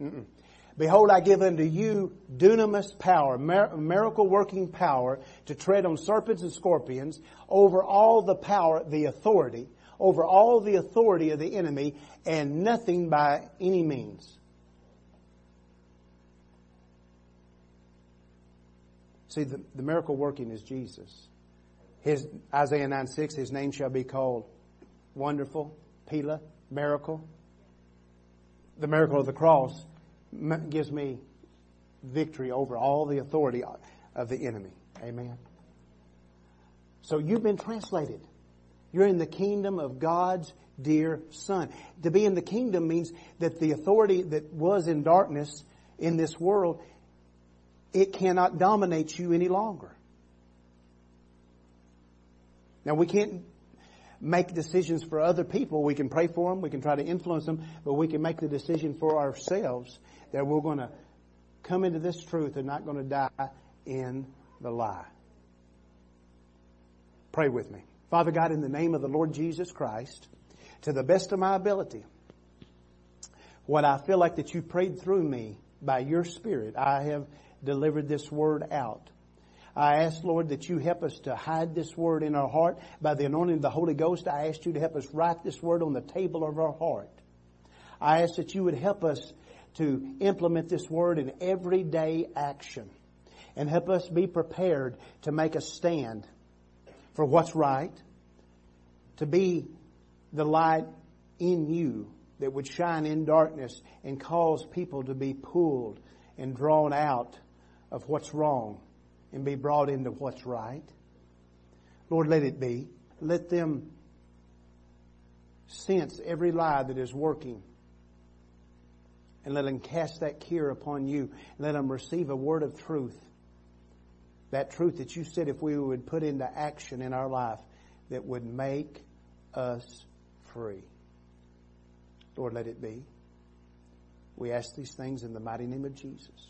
Mm-mm. Behold, I give unto you dunamis power, miracle working power to tread on serpents and scorpions over all the power, the authority, over all the authority of the enemy and nothing by any means See, the, the miracle working is Jesus. His, Isaiah 9 6, his name shall be called Wonderful, Pela, Miracle. The miracle of the cross gives me victory over all the authority of the enemy. Amen. So you've been translated. You're in the kingdom of God's dear Son. To be in the kingdom means that the authority that was in darkness in this world it cannot dominate you any longer. Now we can't make decisions for other people. We can pray for them. We can try to influence them, but we can make the decision for ourselves that we're going to come into this truth and not going to die in the lie. Pray with me. Father God, in the name of the Lord Jesus Christ, to the best of my ability, what I feel like that you prayed through me by your Spirit, I have delivered this word out. I ask, Lord, that you help us to hide this word in our heart. By the anointing of the Holy Ghost, I ask you to help us write this word on the table of our heart. I ask that you would help us to implement this word in everyday action and help us be prepared to make a stand for what's right, to be the light in you that would shine in darkness and cause people to be pulled and drawn out of what's wrong and be brought into what's right. Lord, let it be. Let them sense every lie that is working. And let them cast that care upon you. Let them receive a word of truth That truth that you said if we would put into action in our life that would make us free. Lord, let it be. We ask these things in the mighty name of Jesus.